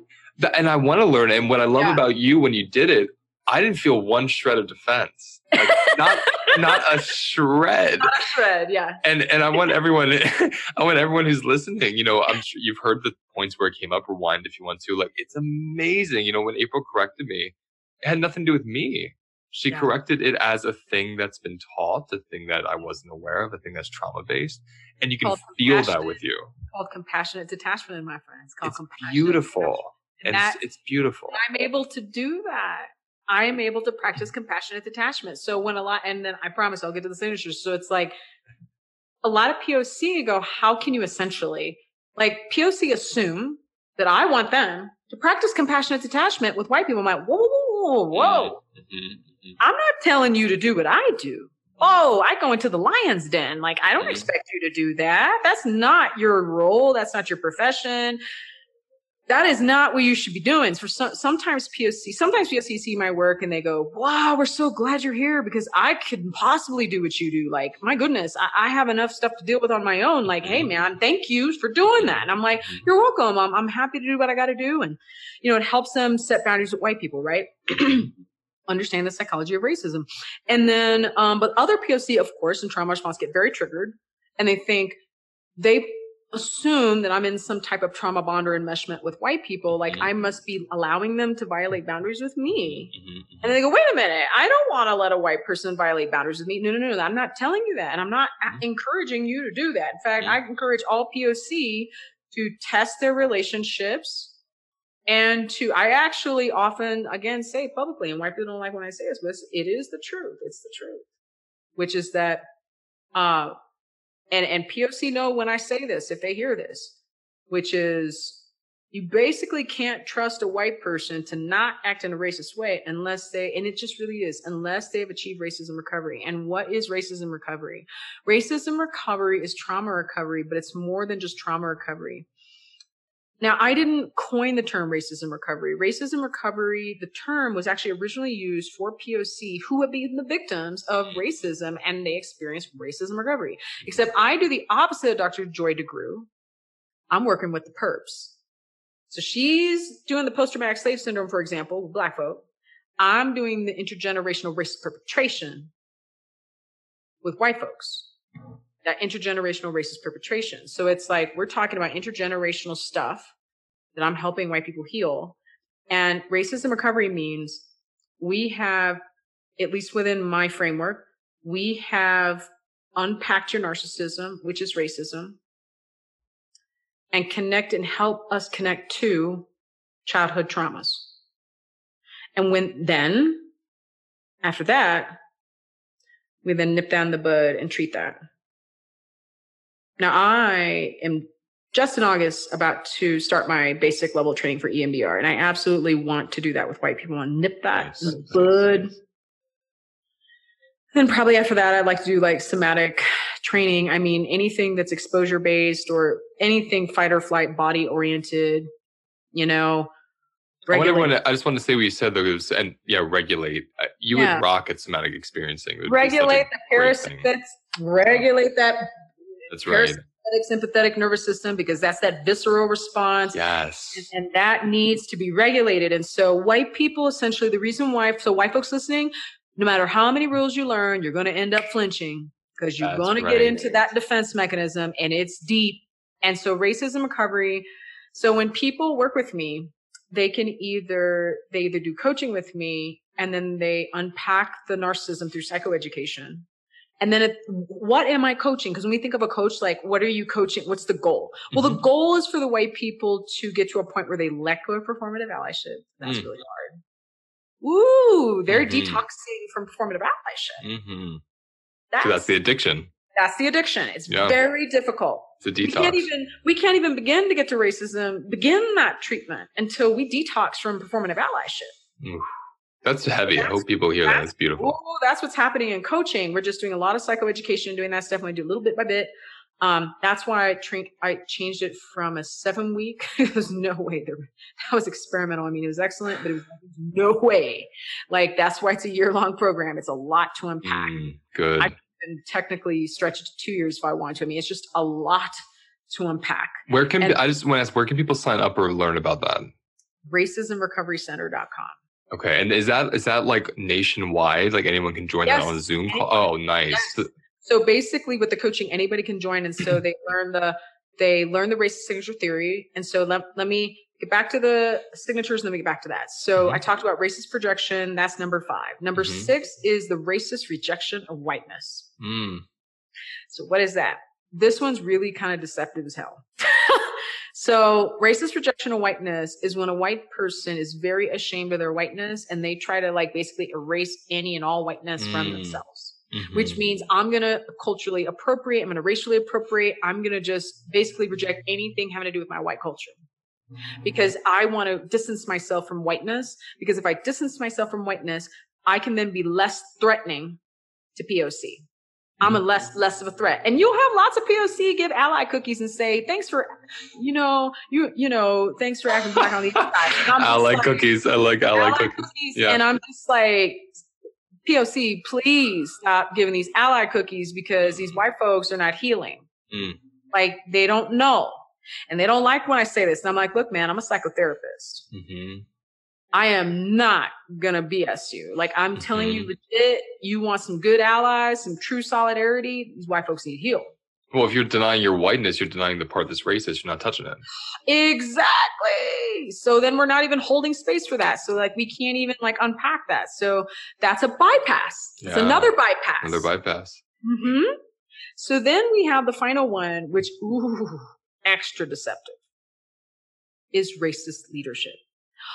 learn. And I want to learn. And what I love Yeah. about you when you did it, I didn't feel one shred of defense. Like, not not a shred. Not a shred, yeah. And and I want everyone I want everyone who's listening, you know, I'm sure you've heard the points where it came up, rewind if you want to. Like it's amazing. You know, when April corrected me, it had nothing to do with me. She Yeah. corrected it as a thing that's been taught, a thing that I wasn't aware of, a thing that's trauma based. And you can feel that with you. Called compassionate detachment, in my friends. Called It's compassionate beautiful. detachment. And that- it's, it's beautiful. I'm able to do that. I am able to practice compassionate detachment. So when a lot, and then I promise I'll get to the signatures. So it's like a lot of POC go, how can you essentially, like POC assume that I want them to practice compassionate detachment with white people. I'm like, whoa, whoa, whoa, whoa, whoa. Mhm, mhm. I'm not telling you to do what I do. Oh, I go into the lion's den. Like, I don't expect you to do that. That's not your role. That's not your profession. That is not what you should be doing. For some, sometimes POC, sometimes POC see my work and they go, "Wow, we're so glad you're here because I couldn't possibly do what you do. Like, my goodness, I, I have enough stuff to deal with on my own. Like, hey, Mhm. man, thank you for doing that." And I'm like, Mhm. "You're welcome. I'm, I'm happy to do what I got to do." And you know, it helps them set boundaries with white people, right? understand the psychology of racism. And then, um, but other POC, of course, in trauma response get very triggered and they think they assume that I'm in some type of trauma bond or enmeshment with white people. Like Mhm. I must be allowing them to violate boundaries with me. Mhm, mhm. And they go, wait a minute, I don't want to let a white person violate boundaries with me. No, no, no, no. I'm not telling you that. And I'm not Mhm. encouraging you to do that. In fact, Mhm. I encourage all POC to test their relationships and to, I actually often, again, say publicly, and white people don't like when I say this, but it is the truth. It's the truth, which is that, uh, and, and POC know when I say this, if they hear this, which is you basically can't trust a white person to not act in a racist way unless they, and it just really is, unless they have achieved racism recovery. And what is racism recovery? Racism recovery is trauma recovery, but it's more than just trauma recovery. Now, I didn't coin the term racism recovery. Racism recovery, the term was actually originally used for POC who have been the victims of racism and they experienced racism recovery. Mm-hmm. Except I do the opposite of Dr. Joy DeGruy. I'm working with the perps. So she's doing the post-traumatic slave syndrome, for example, with black folk. I'm doing the intergenerational racist perpetration with white folks. That intergenerational racist perpetration. So it's like we're talking about intergenerational stuff that I'm helping white people heal. And racism recovery means we have, at least within my framework, we have unpacked your narcissism, which is racism, and connect and help us connect to childhood traumas. And when then, after that, we then nip down the bud and treat that. Now I am just in August about to start my basic level training for EMDR, and I absolutely want to do that with white people and nip that Nice, in the bud. nice. Then probably after that, I'd like to do like somatic training. I mean, anything that's exposure based or anything fight or flight body oriented, you know. I, want everyone I just want to say what you said though, was, and yeah, regulate. You Yeah. would rock at somatic experiencing. It would be such a regulate the parasympathetic, regulate that That's right. parasympathetic sympathetic nervous system because that's that visceral response. Yes. And, and that needs to be regulated. And so white people, essentially the reason why, so white folks listening, no matter how many rules you learn, you're going to end up flinching because you're going to get into that defense mechanism and it's deep. And so racism recovery. So when people work with me, they can either, they either do coaching with me and then they unpack the narcissism through psychoeducation. And then it, what am I coaching? Because when we think of a coach, like, what are you coaching? What's the goal? Well, the Mhm. goal is for the white people to get to a point where they let go of performative allyship. That's Mm. really hard. Ooh, They're Mhm. detoxing from performative allyship. hmm That's, So that's the addiction. that's the addiction. It's Yeah. very difficult. It's a We can't even we can't even begin to get to racism, begin that treatment until we detox from performative allyship. Oof. That's heavy. I hope people hear that. It's beautiful. That's what's happening in coaching. We're just doing a lot of psychoeducation, and doing that stuff. and We do a little bit by bit. Um, that's why I trained. I changed it from a seven week. There's no way there. That was experimental. I mean, it was excellent, but it was no way. Like that's why it's a year long program. It's a lot to unpack. Mm, good. I- And technically stretch it to two years if I want to. I mean, it's just a lot to unpack. Where can And- I just want to ask? Where can people sign up or learn about that? racismrecoverycenter.com. Okay, and is that is that like nationwide? Like anyone can join Yes, that on Zoom call? Oh, nice. Yes. So basically with the coaching, anybody can join. And so they learn the, they learn the racist signature theory. And so let, let me get back to the signatures and then we get back to that. So Mhm. I talked about racist projection. That's number five. Number Mhm. six is the racist rejection of whiteness. Mm, So what is that? This one's really kind of deceptive as hell. so racist rejection of whiteness is when a white person is very ashamed of their whiteness and they try to like basically erase any and all whiteness from Mm. themselves mhm. which means I'm going to culturally appropriate, I'm going to racially appropriate, I'm going to just basically reject anything having to do with my white culture. Because I want to distance myself from whiteness. Because if I distance myself from whiteness, I can then be less threatening to POC. I'm a less less of a threat. And you'll have lots of POC give ally cookies and say, thanks for, you know, you you know, thanks for acting black on the inside. And I'm like cookies. I like I like ally cookies. cookies. Yeah. And I'm just like, POC, please stop giving these ally cookies because these white folks are not healing. Mm. Like they don't know. And they don't like when I say this. And I'm like, look, man, I'm a psychotherapist. hmm I am not gonna BS you. Like I'm telling you Mhm. legit, you want some good allies, some true solidarity, these white folks need heal. Well, if you're denying your whiteness, you're denying the part that's racist. You're not touching it. Exactly. So then we're not even holding space for that. So like we can't even like unpack that. So that's a bypass. It's Yeah. another bypass. Another bypass. Mm-hmm. So then we have the final one, which ooh, extra deceptive, is racist leadership.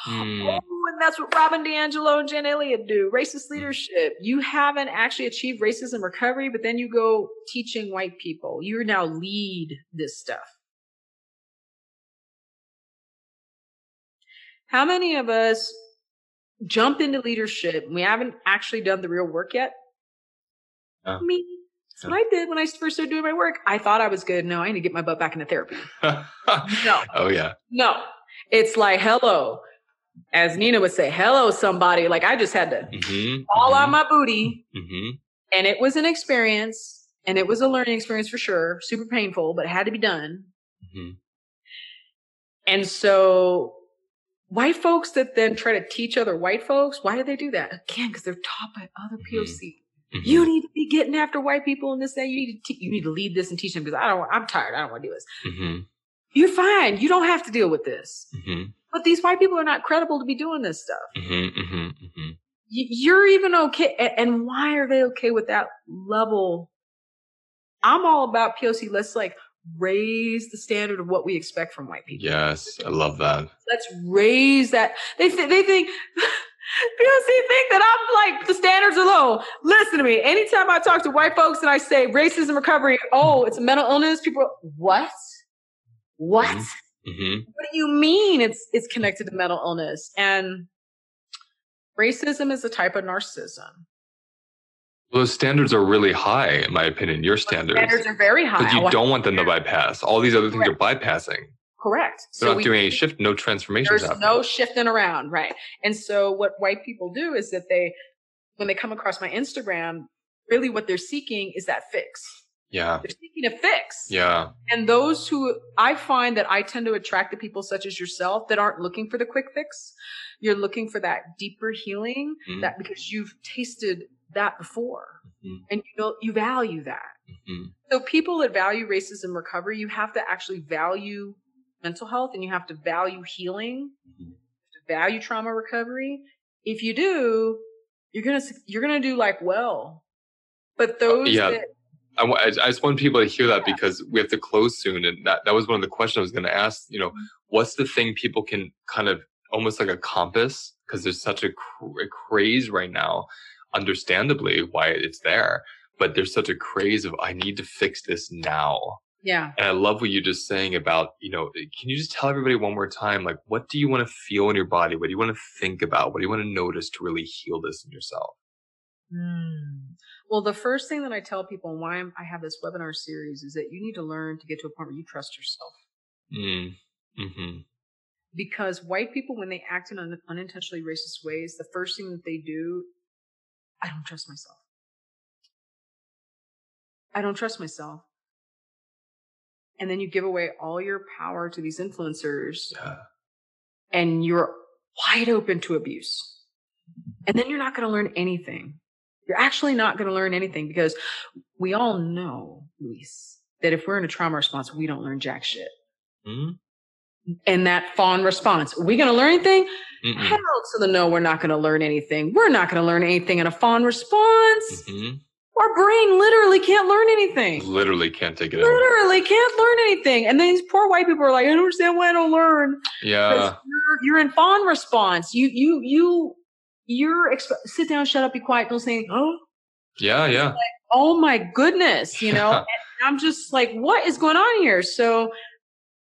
Mm, Oh, and that's what Robin DiAngelo and Jane Elliott do. Racist leadership. You haven't actually achieved racism recovery, but then you go teaching white people. You now lead this stuff. How many of us jump into leadership and we haven't actually done the real work yet? Yeah. Me. That's what I did when I first started doing my work. I thought I was good. No, I need to get my butt back into therapy. No. oh yeah. No, it's like, hello, as Nina would say, hello, somebody. Like I just had to hmm fall on my booty. hmm And it was an experience and it was a learning experience for sure. Super painful, but it had to be done. hmm And so white folks that then try to teach other white folks, why do they do that? Again, because they're taught by other Mhm. POC. You need to be getting after white people and this, that. You need to, te- you need to lead this and teach them because I don't, I'm tired. I don't want to do this. You're fine. You don't have to deal with this. But these white people are not credible to be doing this stuff. hmm hmm hmm you're even okay. And why are they okay with that level? I'm all about POC. Let's like raise the standard of what we expect from white people. Yes, I love that. Let's raise that. They th- they think POC think that I'm like the standards are low. Listen to me. Anytime I talk to white folks and I say racism recovery, oh, it's a mental illness. People, are, what? What? Mhm. Hmm what do you mean it's it's connected to mental illness and racism is a type of narcissism Well, those standards are really high, in my opinion. Your standards, standards are very high because you don't want them to bypass. All these other things are bypassing. correct They're not we- doing any shift. No transformation. there's happening. no shifting around right and so what white people do is that they when they come across my instagram really what they're seeking is that fix yeah, they're seeking a fix yeah, and those who i find that i tend to attract the people such as yourself that aren't looking for the quick fix you're looking for that deeper healing Mhm. that because you've tasted that before Mhm. and you know you value that Mhm. so people that value racism recovery you have to actually value mental health and you have to value healing Mhm. to value trauma recovery if you do you're gonna you're gonna do like well but those Uh, yeah. that I, I just want people to hear that because we have to close soon, and that, that was one of the questions I was going to ask. You know, what's the thing people can kind of almost like a compass because there's such a, cr- a craze right now, understandably why it's there, but there's such a craze of I need to fix this now. yeah And I love what you're just saying about, you know, can you just tell everybody one more time, like, what do you want to feel in your body? What do you want to think about? What do you want to notice to really heal this in yourself? Hmm. Well, the first thing that I tell people and why I'm, have this webinar series is that you need to learn to get to a point where you trust yourself. Mm. Mm-hmm. Because white people, when they act in un- unintentionally racist ways, the first thing that they do, I don't trust myself. I don't trust myself. and then you give away all your power to these influencers Yeah. and you're wide open to abuse. And then you're not going to learn anything. You're actually not going to learn anything because we all know, Luis, that if we're in a trauma response, we don't learn jack shit. Mhm. And that fawn response, are we going to learn anything? Mm-mm. Hell to the no, we're not going to learn anything. We're not going to learn anything in a fawn response. Mhm. Our brain literally can't learn anything. Literally can't take it in. Literally can't learn anything. And then these poor white people are like, I don't understand why I don't learn. Yeah. you're, you're in fawn response. You, you, you, you're, exp- sit down, shut up, be quiet, don't say, anything. oh, Yeah. Yeah. oh my goodness, you know? And I'm just like, what is going on here? So,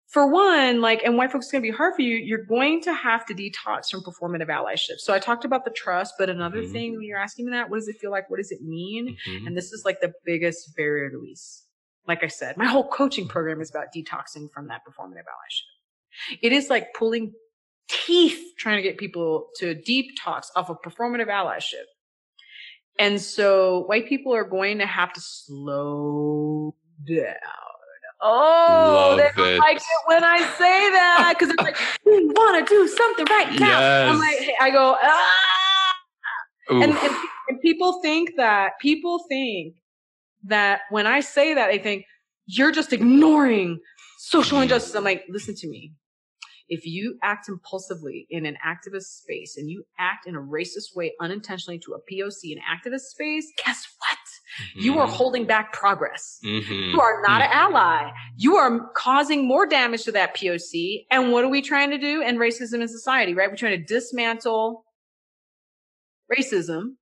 for one, like, and white folks is going to be hard for you, you're going to have to detox from performative allyship. So, I talked about the trust, but another Mhm. thing when you're asking me that, what does it feel like? What does it mean? Mhm. And this is like the biggest barrier to release. Like I said, my whole coaching program is about detoxing from that performative allyship. It is like pulling teeth trying to get people to deep talks off of performative allyship. And so white people are going to have to slow down. Oh, Love they don't it. like it when I say that because it's like, we want to do something right now. I'm Yes. like, I go, ah and, and, and people think that people think that when I say that, they think you're just ignoring social injustice. I'm like, listen to me. If you act impulsively in an activist space and you act in a racist way unintentionally to a POC in activist space, guess what? You are Mhm. holding back progress. Mhm. You are not an ally. You are causing more damage to that POC. And what are we trying to do in racism in society, right? We're trying to dismantle racism.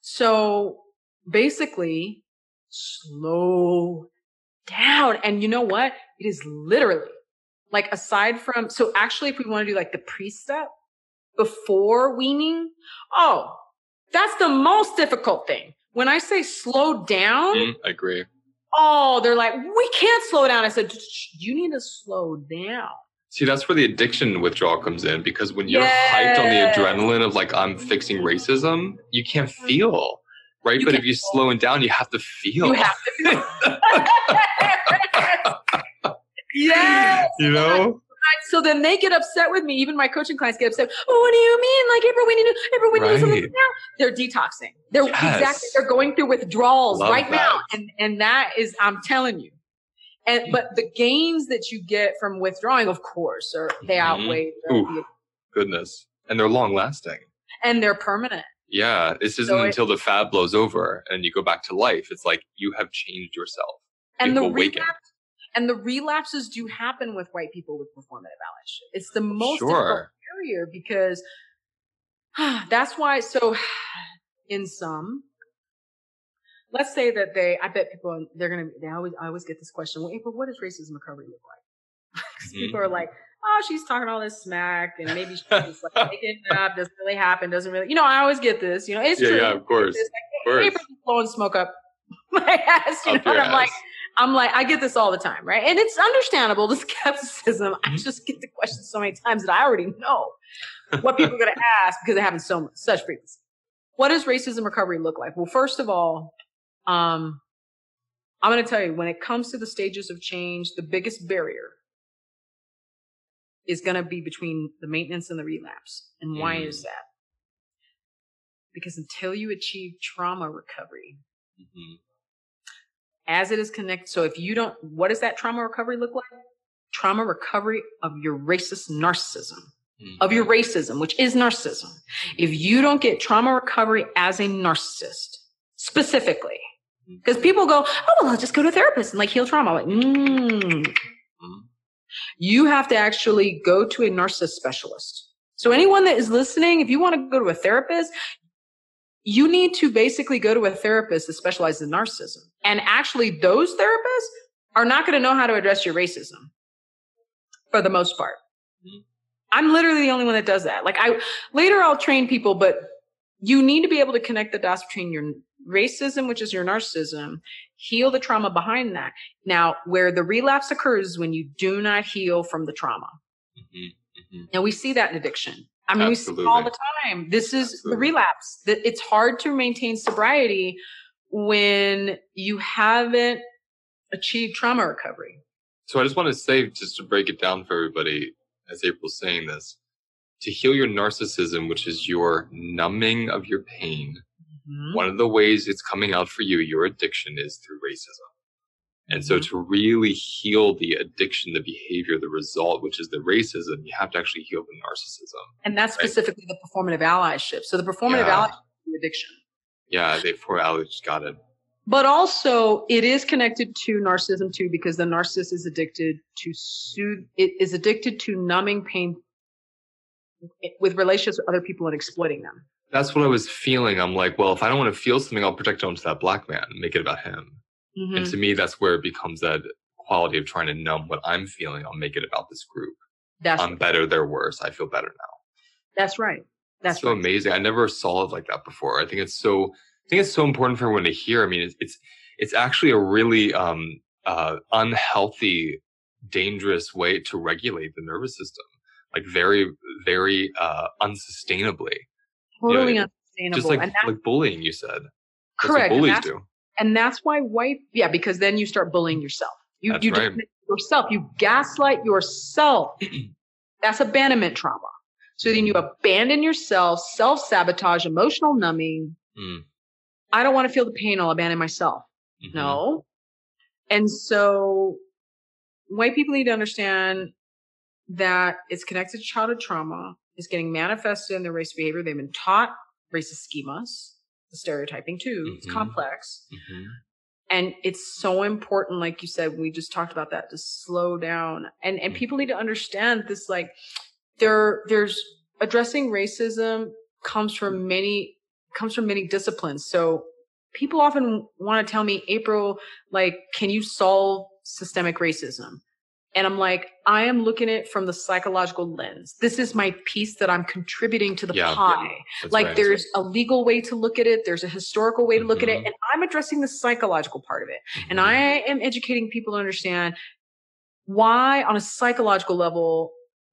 So basically, slow down. And you know what? It is literally like aside from, so actually, if we want to do like the pre step before weaning, oh, that's the most difficult thing. When I say slow down, Mm, I agree. oh, they're like, we can't slow down. I said, you need to slow down. See, that's where the addiction withdrawal comes in because when you're hyped on the adrenaline of like I'm fixing racism, you can't feel, right? You but if you're slowing down, you have to feel. You have to feel. yes. you know? So then they get upset with me. Even my coaching clients get upset. Oh, what do you mean? Like April, we need to April, we need to something now. They're detoxing. They're Yes. exactly they're going through withdrawals Love right now. And and that is I'm telling you. And but the gains that you get from withdrawing, of course, are they Mhm. outweigh the, Oof. Goodness. And they're long lasting. and they're permanent. Yeah. This isn't So it- until the fad blows over and you go back to life. It's like you have changed yourself. And the You've awakened. relapse, and the relapses do happen with white people with performative allyship. It's the most Sure. difficult barrier because that's why. So, in some, let's say that they, I bet people they're gonna. They always, I always get this question. Well, April, what does racism recovery look like? Mhm. people are like, oh, she's talking all this smack, and maybe she's just like making it up. Doesn't really happen. Doesn't really. You know, I always get this. You know, it's Yeah, true. yeah, of course. It's Of course. April's blowing smoke up my ass. You Up know, and I'm like, ass. I'm like, I get this all the time, right? And it's understandable, the skepticism. I Mhm. just get the question so many times that I already know what people are going to ask because it happens so much, such frequency. What does racism recovery look like? Well, first of all, um, I'm going to tell you when it comes to the stages of change, the biggest barrier is going to be between the maintenance and the relapse. And why Mm. is that? Because until you achieve trauma recovery, Mhm. As it is connected. So if you don't, what does that trauma recovery look like? Trauma recovery of your racist narcissism, of your racism, which is narcissism. If you don't get trauma recovery as a narcissist, specifically, because people go, oh, well, I'll just go to a therapist and like heal trauma. Like, mm. Mhm. You have to actually go to a narcissist specialist. So anyone that is listening, if you want to go to a therapist, you need to basically go to a therapist that specializes in narcissism. And actually, those therapists are not going to know how to address your racism for the most part. Mhm. I'm literally the only one that does that. Like I later I'll train people, but you need to be able to connect the dots between your racism, which is your narcissism, heal the trauma behind that. Now, where the relapse occurs is when you do not heal from the trauma. Mhm. Mhm. Now we see that in addiction. I mean, we see it all the time. This is the relapse. That it's hard to maintain sobriety when you haven't achieved trauma recovery. So I just want to say, just to break it down for everybody, as April's saying this, to heal your narcissism, which is your numbing of your pain, mm-hmm. one of the ways it's coming out for you, your addiction, is through racism. And so mm-hmm. to really heal the addiction, the behavior, the result, which is the racism, you have to actually heal the narcissism. And that's right? specifically the performative allyship. So the performative yeah. allyship the addiction. Yeah, they allyship got it. But also it is connected to narcissism too, because the narcissist is addicted to soothe, it is addicted to numbing pain with relationships with other people and exploiting them. That's what I was feeling. I'm like, well, if I don't want to feel something, I'll project it onto that black man and make it about him. Mm-hmm. And to me, that's where it becomes that quality of trying to numb what I'm feeling. I'll make it about this group. That's I'm right. better, they're worse. I feel better now. That's right. That's so right. amazing. I never saw it like that before. I think it's so. I think it's so important for everyone to hear. I mean, it's it's, it's actually a really um, uh, unhealthy, dangerous way to regulate the nervous system. Like very, very uh, unsustainably. Totally you know, unsustainable. Just like like bullying, you said. Correct. bullies do. And that's why white, yeah, because then you start bullying yourself. You, that's you right. yourself. You gaslight yourself. that's abandonment trauma. So then you abandon yourself, self sabotage, emotional numbing. Mm. I don't want to feel the pain. I'll abandon myself. Mm-hmm. No. And so white people need to understand that it's connected to childhood trauma. It's getting manifested in their race behavior. They've been taught racist schemas the stereotyping too. Mm-hmm. It's complex. Mm-hmm. And it's so important, like you said, we just talked about that, to slow down. And and mm-hmm. people need to understand this like there there's addressing racism comes from many comes from many disciplines. So people often want to tell me, April, like, can you solve systemic racism? And I'm like, I am looking at it from the psychological lens. This is my piece that I'm contributing to the yeah, pie. Yeah, like right, there's right. a legal way to look at it. There's a historical way to look mm-hmm. at it. Mm-hmm. And I'm addressing the psychological part of it. Mm-hmm. And I am educating people to understand why on a psychological level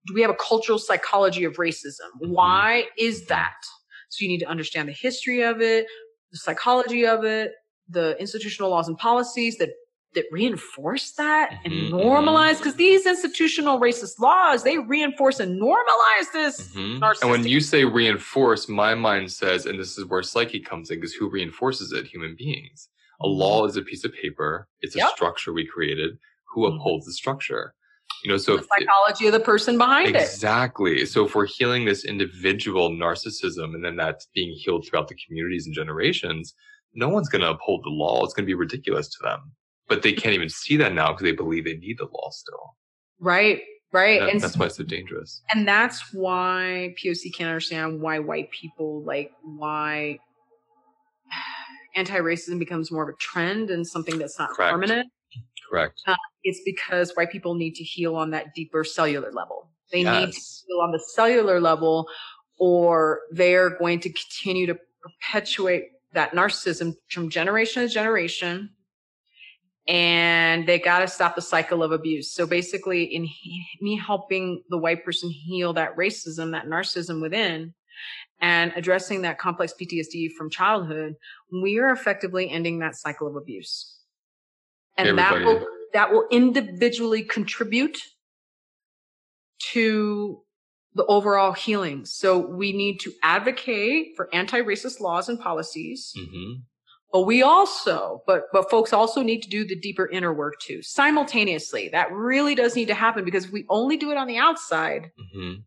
do we have a cultural psychology of racism? Mm-hmm. Why is that? So you need to understand the history of it, the psychology of it, the institutional laws and policies that that reinforce that and mm-hmm, mm-hmm. normalize because these institutional racist laws they reinforce and normalize this mm-hmm. and when you say reinforce my mind says and this is where psyche comes in because who reinforces it human beings a mm-hmm. law is a piece of paper it's a yep. structure we created who upholds the structure you know so the psychology it, of the person behind exactly. it exactly so if we're healing this individual narcissism and then that's being healed throughout the communities and generations no one's going to uphold the law it's going to be ridiculous to them but they can't even see that now because they believe they need the law still. Right, right. And, and that's why it's so dangerous. And that's why POC can't understand why white people like why anti-racism becomes more of a trend and something that's not Correct. permanent. Correct. Uh, it's because white people need to heal on that deeper cellular level. They yes. need to heal on the cellular level, or they're going to continue to perpetuate that narcissism from generation to generation and they got to stop the cycle of abuse. So basically, in he, me helping the white person heal that racism, that narcissism within, and addressing that complex PTSD from childhood, we are effectively ending that cycle of abuse. And Everybody. that will that will individually contribute to the overall healing. So we need to advocate for anti-racist laws and policies. Mm-hmm but we also, but, but folks also need to do the deeper inner work too, simultaneously. That really does need to happen because if we only do it on the outside, mm-hmm.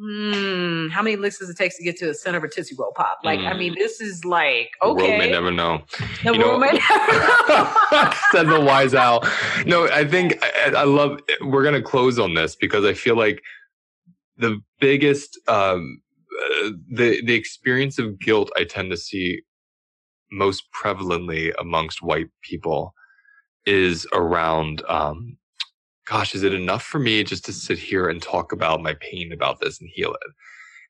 Hmm, how many licks does it take to get to the center of a Tootsie Roll Pop? Like, mm. I mean, this is like, okay. The world may never know. The you world know, may never know. said the wise owl. No, I think I, I love, we're going to close on this because I feel like the biggest, um, uh, the, the experience of guilt I tend to see most prevalently amongst white people is around um, gosh is it enough for me just to sit here and talk about my pain about this and heal it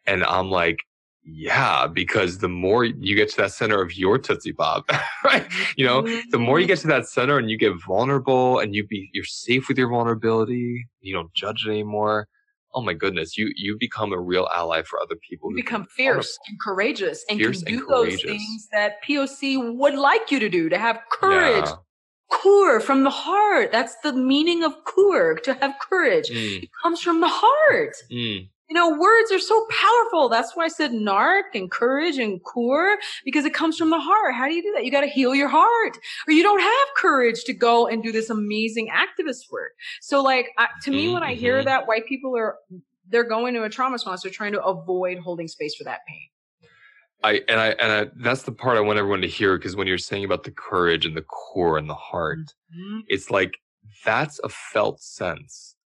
and i'm like yeah because the more you get to that center of your tootsie pop right you know the more you mm-hmm. get to that center and you get vulnerable and you be you're safe with your vulnerability you don't judge it anymore oh my goodness, you you become a real ally for other people. You become fierce and courageous and fierce can do those things that POC would like you to do, to have courage, yeah. Kur from the heart. That's the meaning of kur, to have courage. Mm, It comes from the heart. mm, You know, words are so powerful. That's why I said narc and courage and kur because it comes from the heart. How do you do that? You got to heal your heart or you don't have courage to go and do this amazing activist work. So like, I, to me, when I hear Mhm. that white people are, they're going to a trauma response, they're trying to avoid holding space for that pain. I and I and I, that's the part I want everyone to hear because when you're saying about the courage and the core and the heart, mm-hmm. it's like that's a felt sense,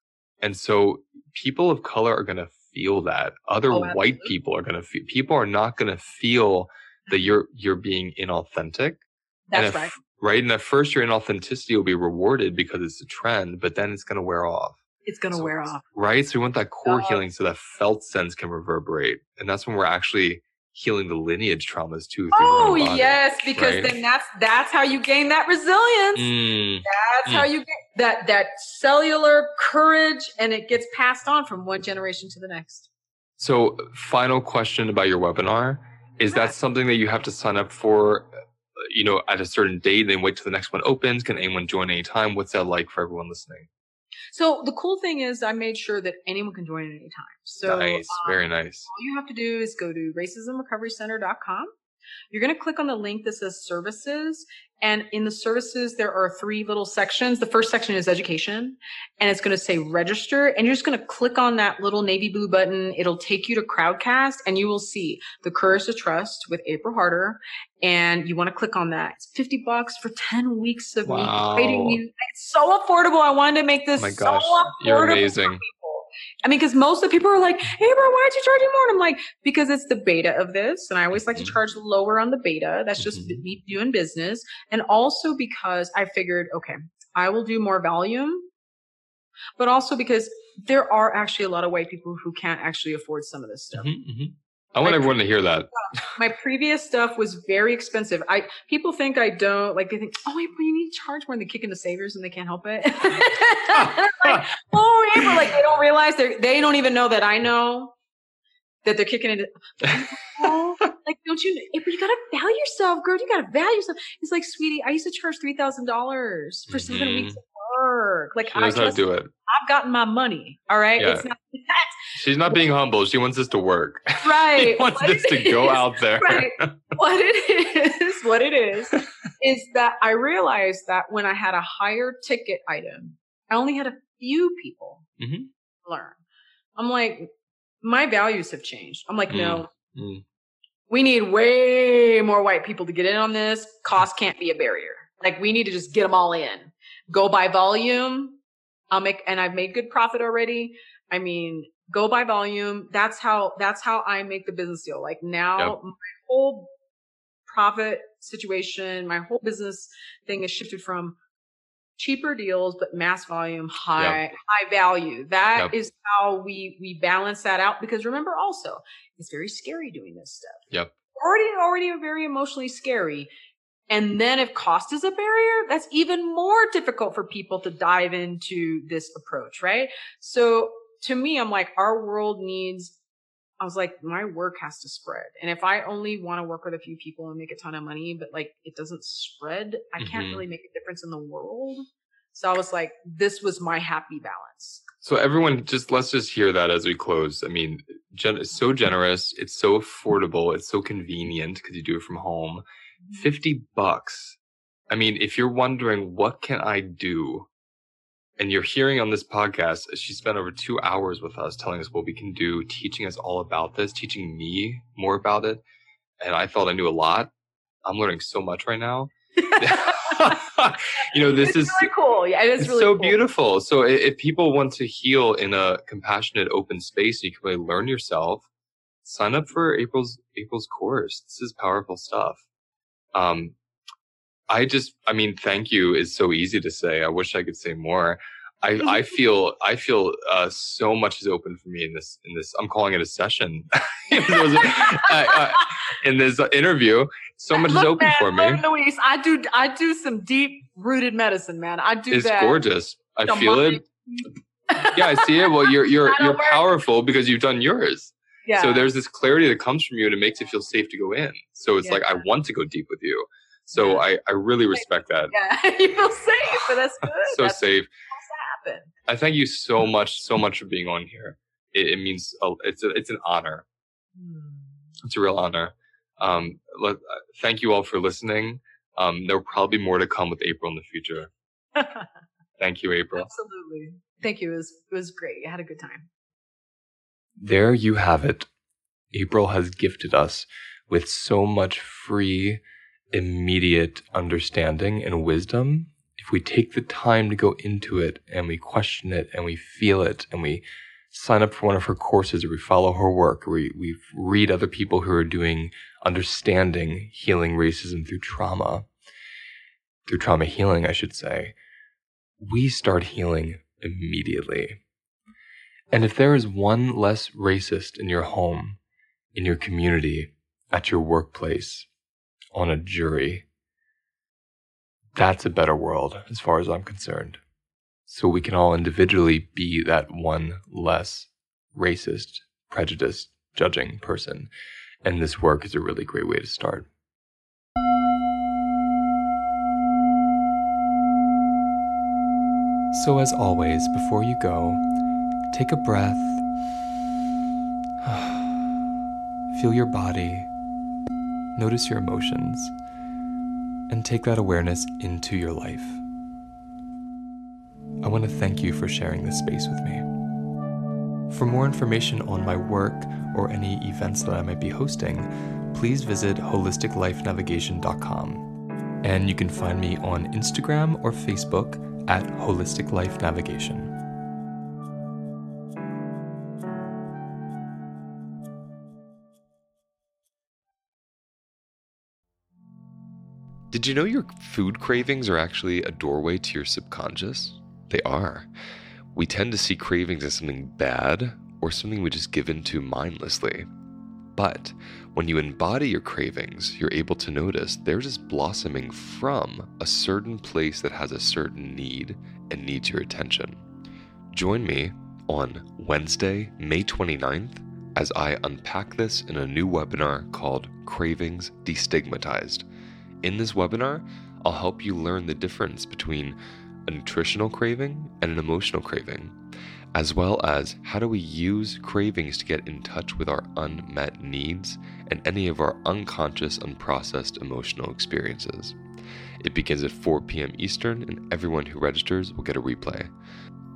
and so people of color are going to feel that. Other Oh, white people are going to feel. People are not going to feel that you're you're being inauthentic. That's if- right. Right, and at first your inauthenticity will be rewarded because it's a trend, but then it's going to wear off. It's going to So- wear off. Right, so we want that core Oh. healing so that felt sense can reverberate, and that's when we're actually healing the lineage traumas too. Oh body. yes, because right? then that's that's how you gain that resilience. Mm, That's how you get that that cellular courage, and it gets passed on from one generation to the next. So, final question about your webinar is Yeah. that something that you have to sign up for, you know, at a certain date, then wait till the next one opens? Can anyone join anytime? What's that like for everyone listening? So the cool thing is, I made sure that anyone can join at any time. So nice, um, very nice. all you have to do is go to racismrecoverycenter.com. You're going to click on the link that says services. And in the services, there are three little sections. The first section is education and it's going to say register. And you're just going to click on that little navy blue button. It'll take you to Crowdcast and you will see the Courage to Trust with April Harter. And you want to click on that. It's 50 bucks for 10 weeks of Wow. me guiding you. It's so affordable. I wanted to make this Oh my so gosh, affordable. you're amazing. I mean, because most of the people are like, hey, bro, why'd you charge me more? And I'm like, because it's the beta of this. And I always like to charge lower on the beta. That's just Mhm. me doing business. And also because I figured, okay, I will do more volume, but also because there are actually a lot of white people who can't actually afford some of this stuff. Mhm, mhm. I want Like- everyone to hear that. My previous stuff was very expensive. I people think I don't like they think, oh April, you need to charge more than kicking the savers and they can't help it. like, oh April, like they don't realize they they don't even know that I know that they're kicking it. Oh, like don't you April, you gotta value yourself, girl. You gotta value yourself. It's like, sweetie, I used to charge three thousand dollars for seven Mhm. weeks of work. Like She I knows how to do it. I've gotten my money. All right. Yeah. It's not that She's not being humble. She wants this to work. right. she wants What this to go out there. right. what it is, what it is, is that I realized that when I had a higher ticket item, I only had a few people Mhm. learn. I'm like, my values have changed. I'm like, no, Mm. we need way more white people to get in on this. Cost can't be a barrier. Like we need to just get them all in. Go by volume. I'll make, and I've made good profit already. I mean, go by volume. That's how, that's how I make the business deal. Like now Yep. my whole profit situation, my whole business thing is shifted from cheaper deals, but mass volume, high, high value. That is Yep. how we, we balance that out. Because remember also, it's very scary doing this stuff. Yep. Already, already very emotionally scary. And then if cost is a barrier, that's even more difficult for people to dive into this approach, right? So to me, I'm like, our world needs, I was like, my work has to spread. And if I only want to work with a few people and make a ton of money, but like it doesn't spread, I can't Mhm. really make a difference in the world. So I was like, this was my happy balance. So everyone, just let's just hear that as we close. I mean, gen- it's so generous. It's so affordable. It's so convenient because you do it from home. Fifty bucks. I mean, if you're wondering what can I do, and you're hearing on this podcast, she spent over two hours with us, telling us what we can do, teaching us all about this, teaching me more about it, and I felt I knew a lot. I'm learning so much right now. you know, this it's is really cool. Yeah, it is it's really so cool. beautiful. So if people want to heal in a compassionate, open space, you can really learn yourself. Sign up for April's April's course. This is powerful stuff. Um, I just, I mean, thank you is so easy to say. I wish I could say more. I, I feel, I feel uh, so much is open for me in this, in this. I'm calling it a session. It was- in this interview, so much is open man, for me. look, Luis, I do I do some deep rooted medicine, man. I do It's that. gorgeous. I feel on. it. yeah, I see it. Well, you're you're you're work. powerful because you've done yours. Yeah. So there's this clarity that comes from you and it makes it feel safe to go in. So it's like I want to go deep with you. So Yeah. I, I really respect that. Yeah, you feel safe, but that's good. So that's safe. Happen? I thank you so much, so much for being on here. It, it means a, it's a, it's an honor. It's a real honor. Um, let, uh, thank you all for listening. Um, there will probably be more to come with April in the future. Thank you, April. Absolutely. Thank you. It was it was great. I had a good time. There you have it. April has gifted us with so much free, immediate understanding and wisdom. If we take the time to go into it and we question it and we feel it and we sign up for one of her courses or we follow her work or we, we read other people who are doing understanding healing racism through trauma, through trauma healing, I should say, we start healing immediately. And if there is one less racist in your home, in your community, at your workplace, on a jury, that's a better world as far as I'm concerned. So we can all individually be that one less racist, prejudiced, judging person. And this work is a really great way to start. So, as always, before you go, take a breath, feel your body, notice your emotions, and take that awareness into your life. I want to thank you for sharing this space with me. For more information on my work or any events that I might be hosting, please visit holisticlifenavigation.com. And you can find me on Instagram or Facebook at Holistic Life Navigation. Did you know your food cravings are actually a doorway to your subconscious? They are. We tend to see cravings as something bad or something we just give into mindlessly. But when you embody your cravings, you're able to notice they're just blossoming from a certain place that has a certain need and needs your attention. Join me on Wednesday, May 29th, as I unpack this in a new webinar called Cravings Destigmatized. In this webinar, I'll help you learn the difference between a nutritional craving and an emotional craving, as well as how do we use cravings to get in touch with our unmet needs and any of our unconscious, unprocessed emotional experiences. It begins at 4 p.m. Eastern, and everyone who registers will get a replay.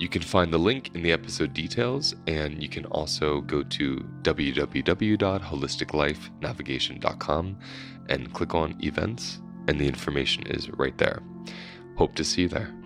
You can find the link in the episode details, and you can also go to www.holisticlifenavigation.com and click on events, and the information is right there. Hope to see you there.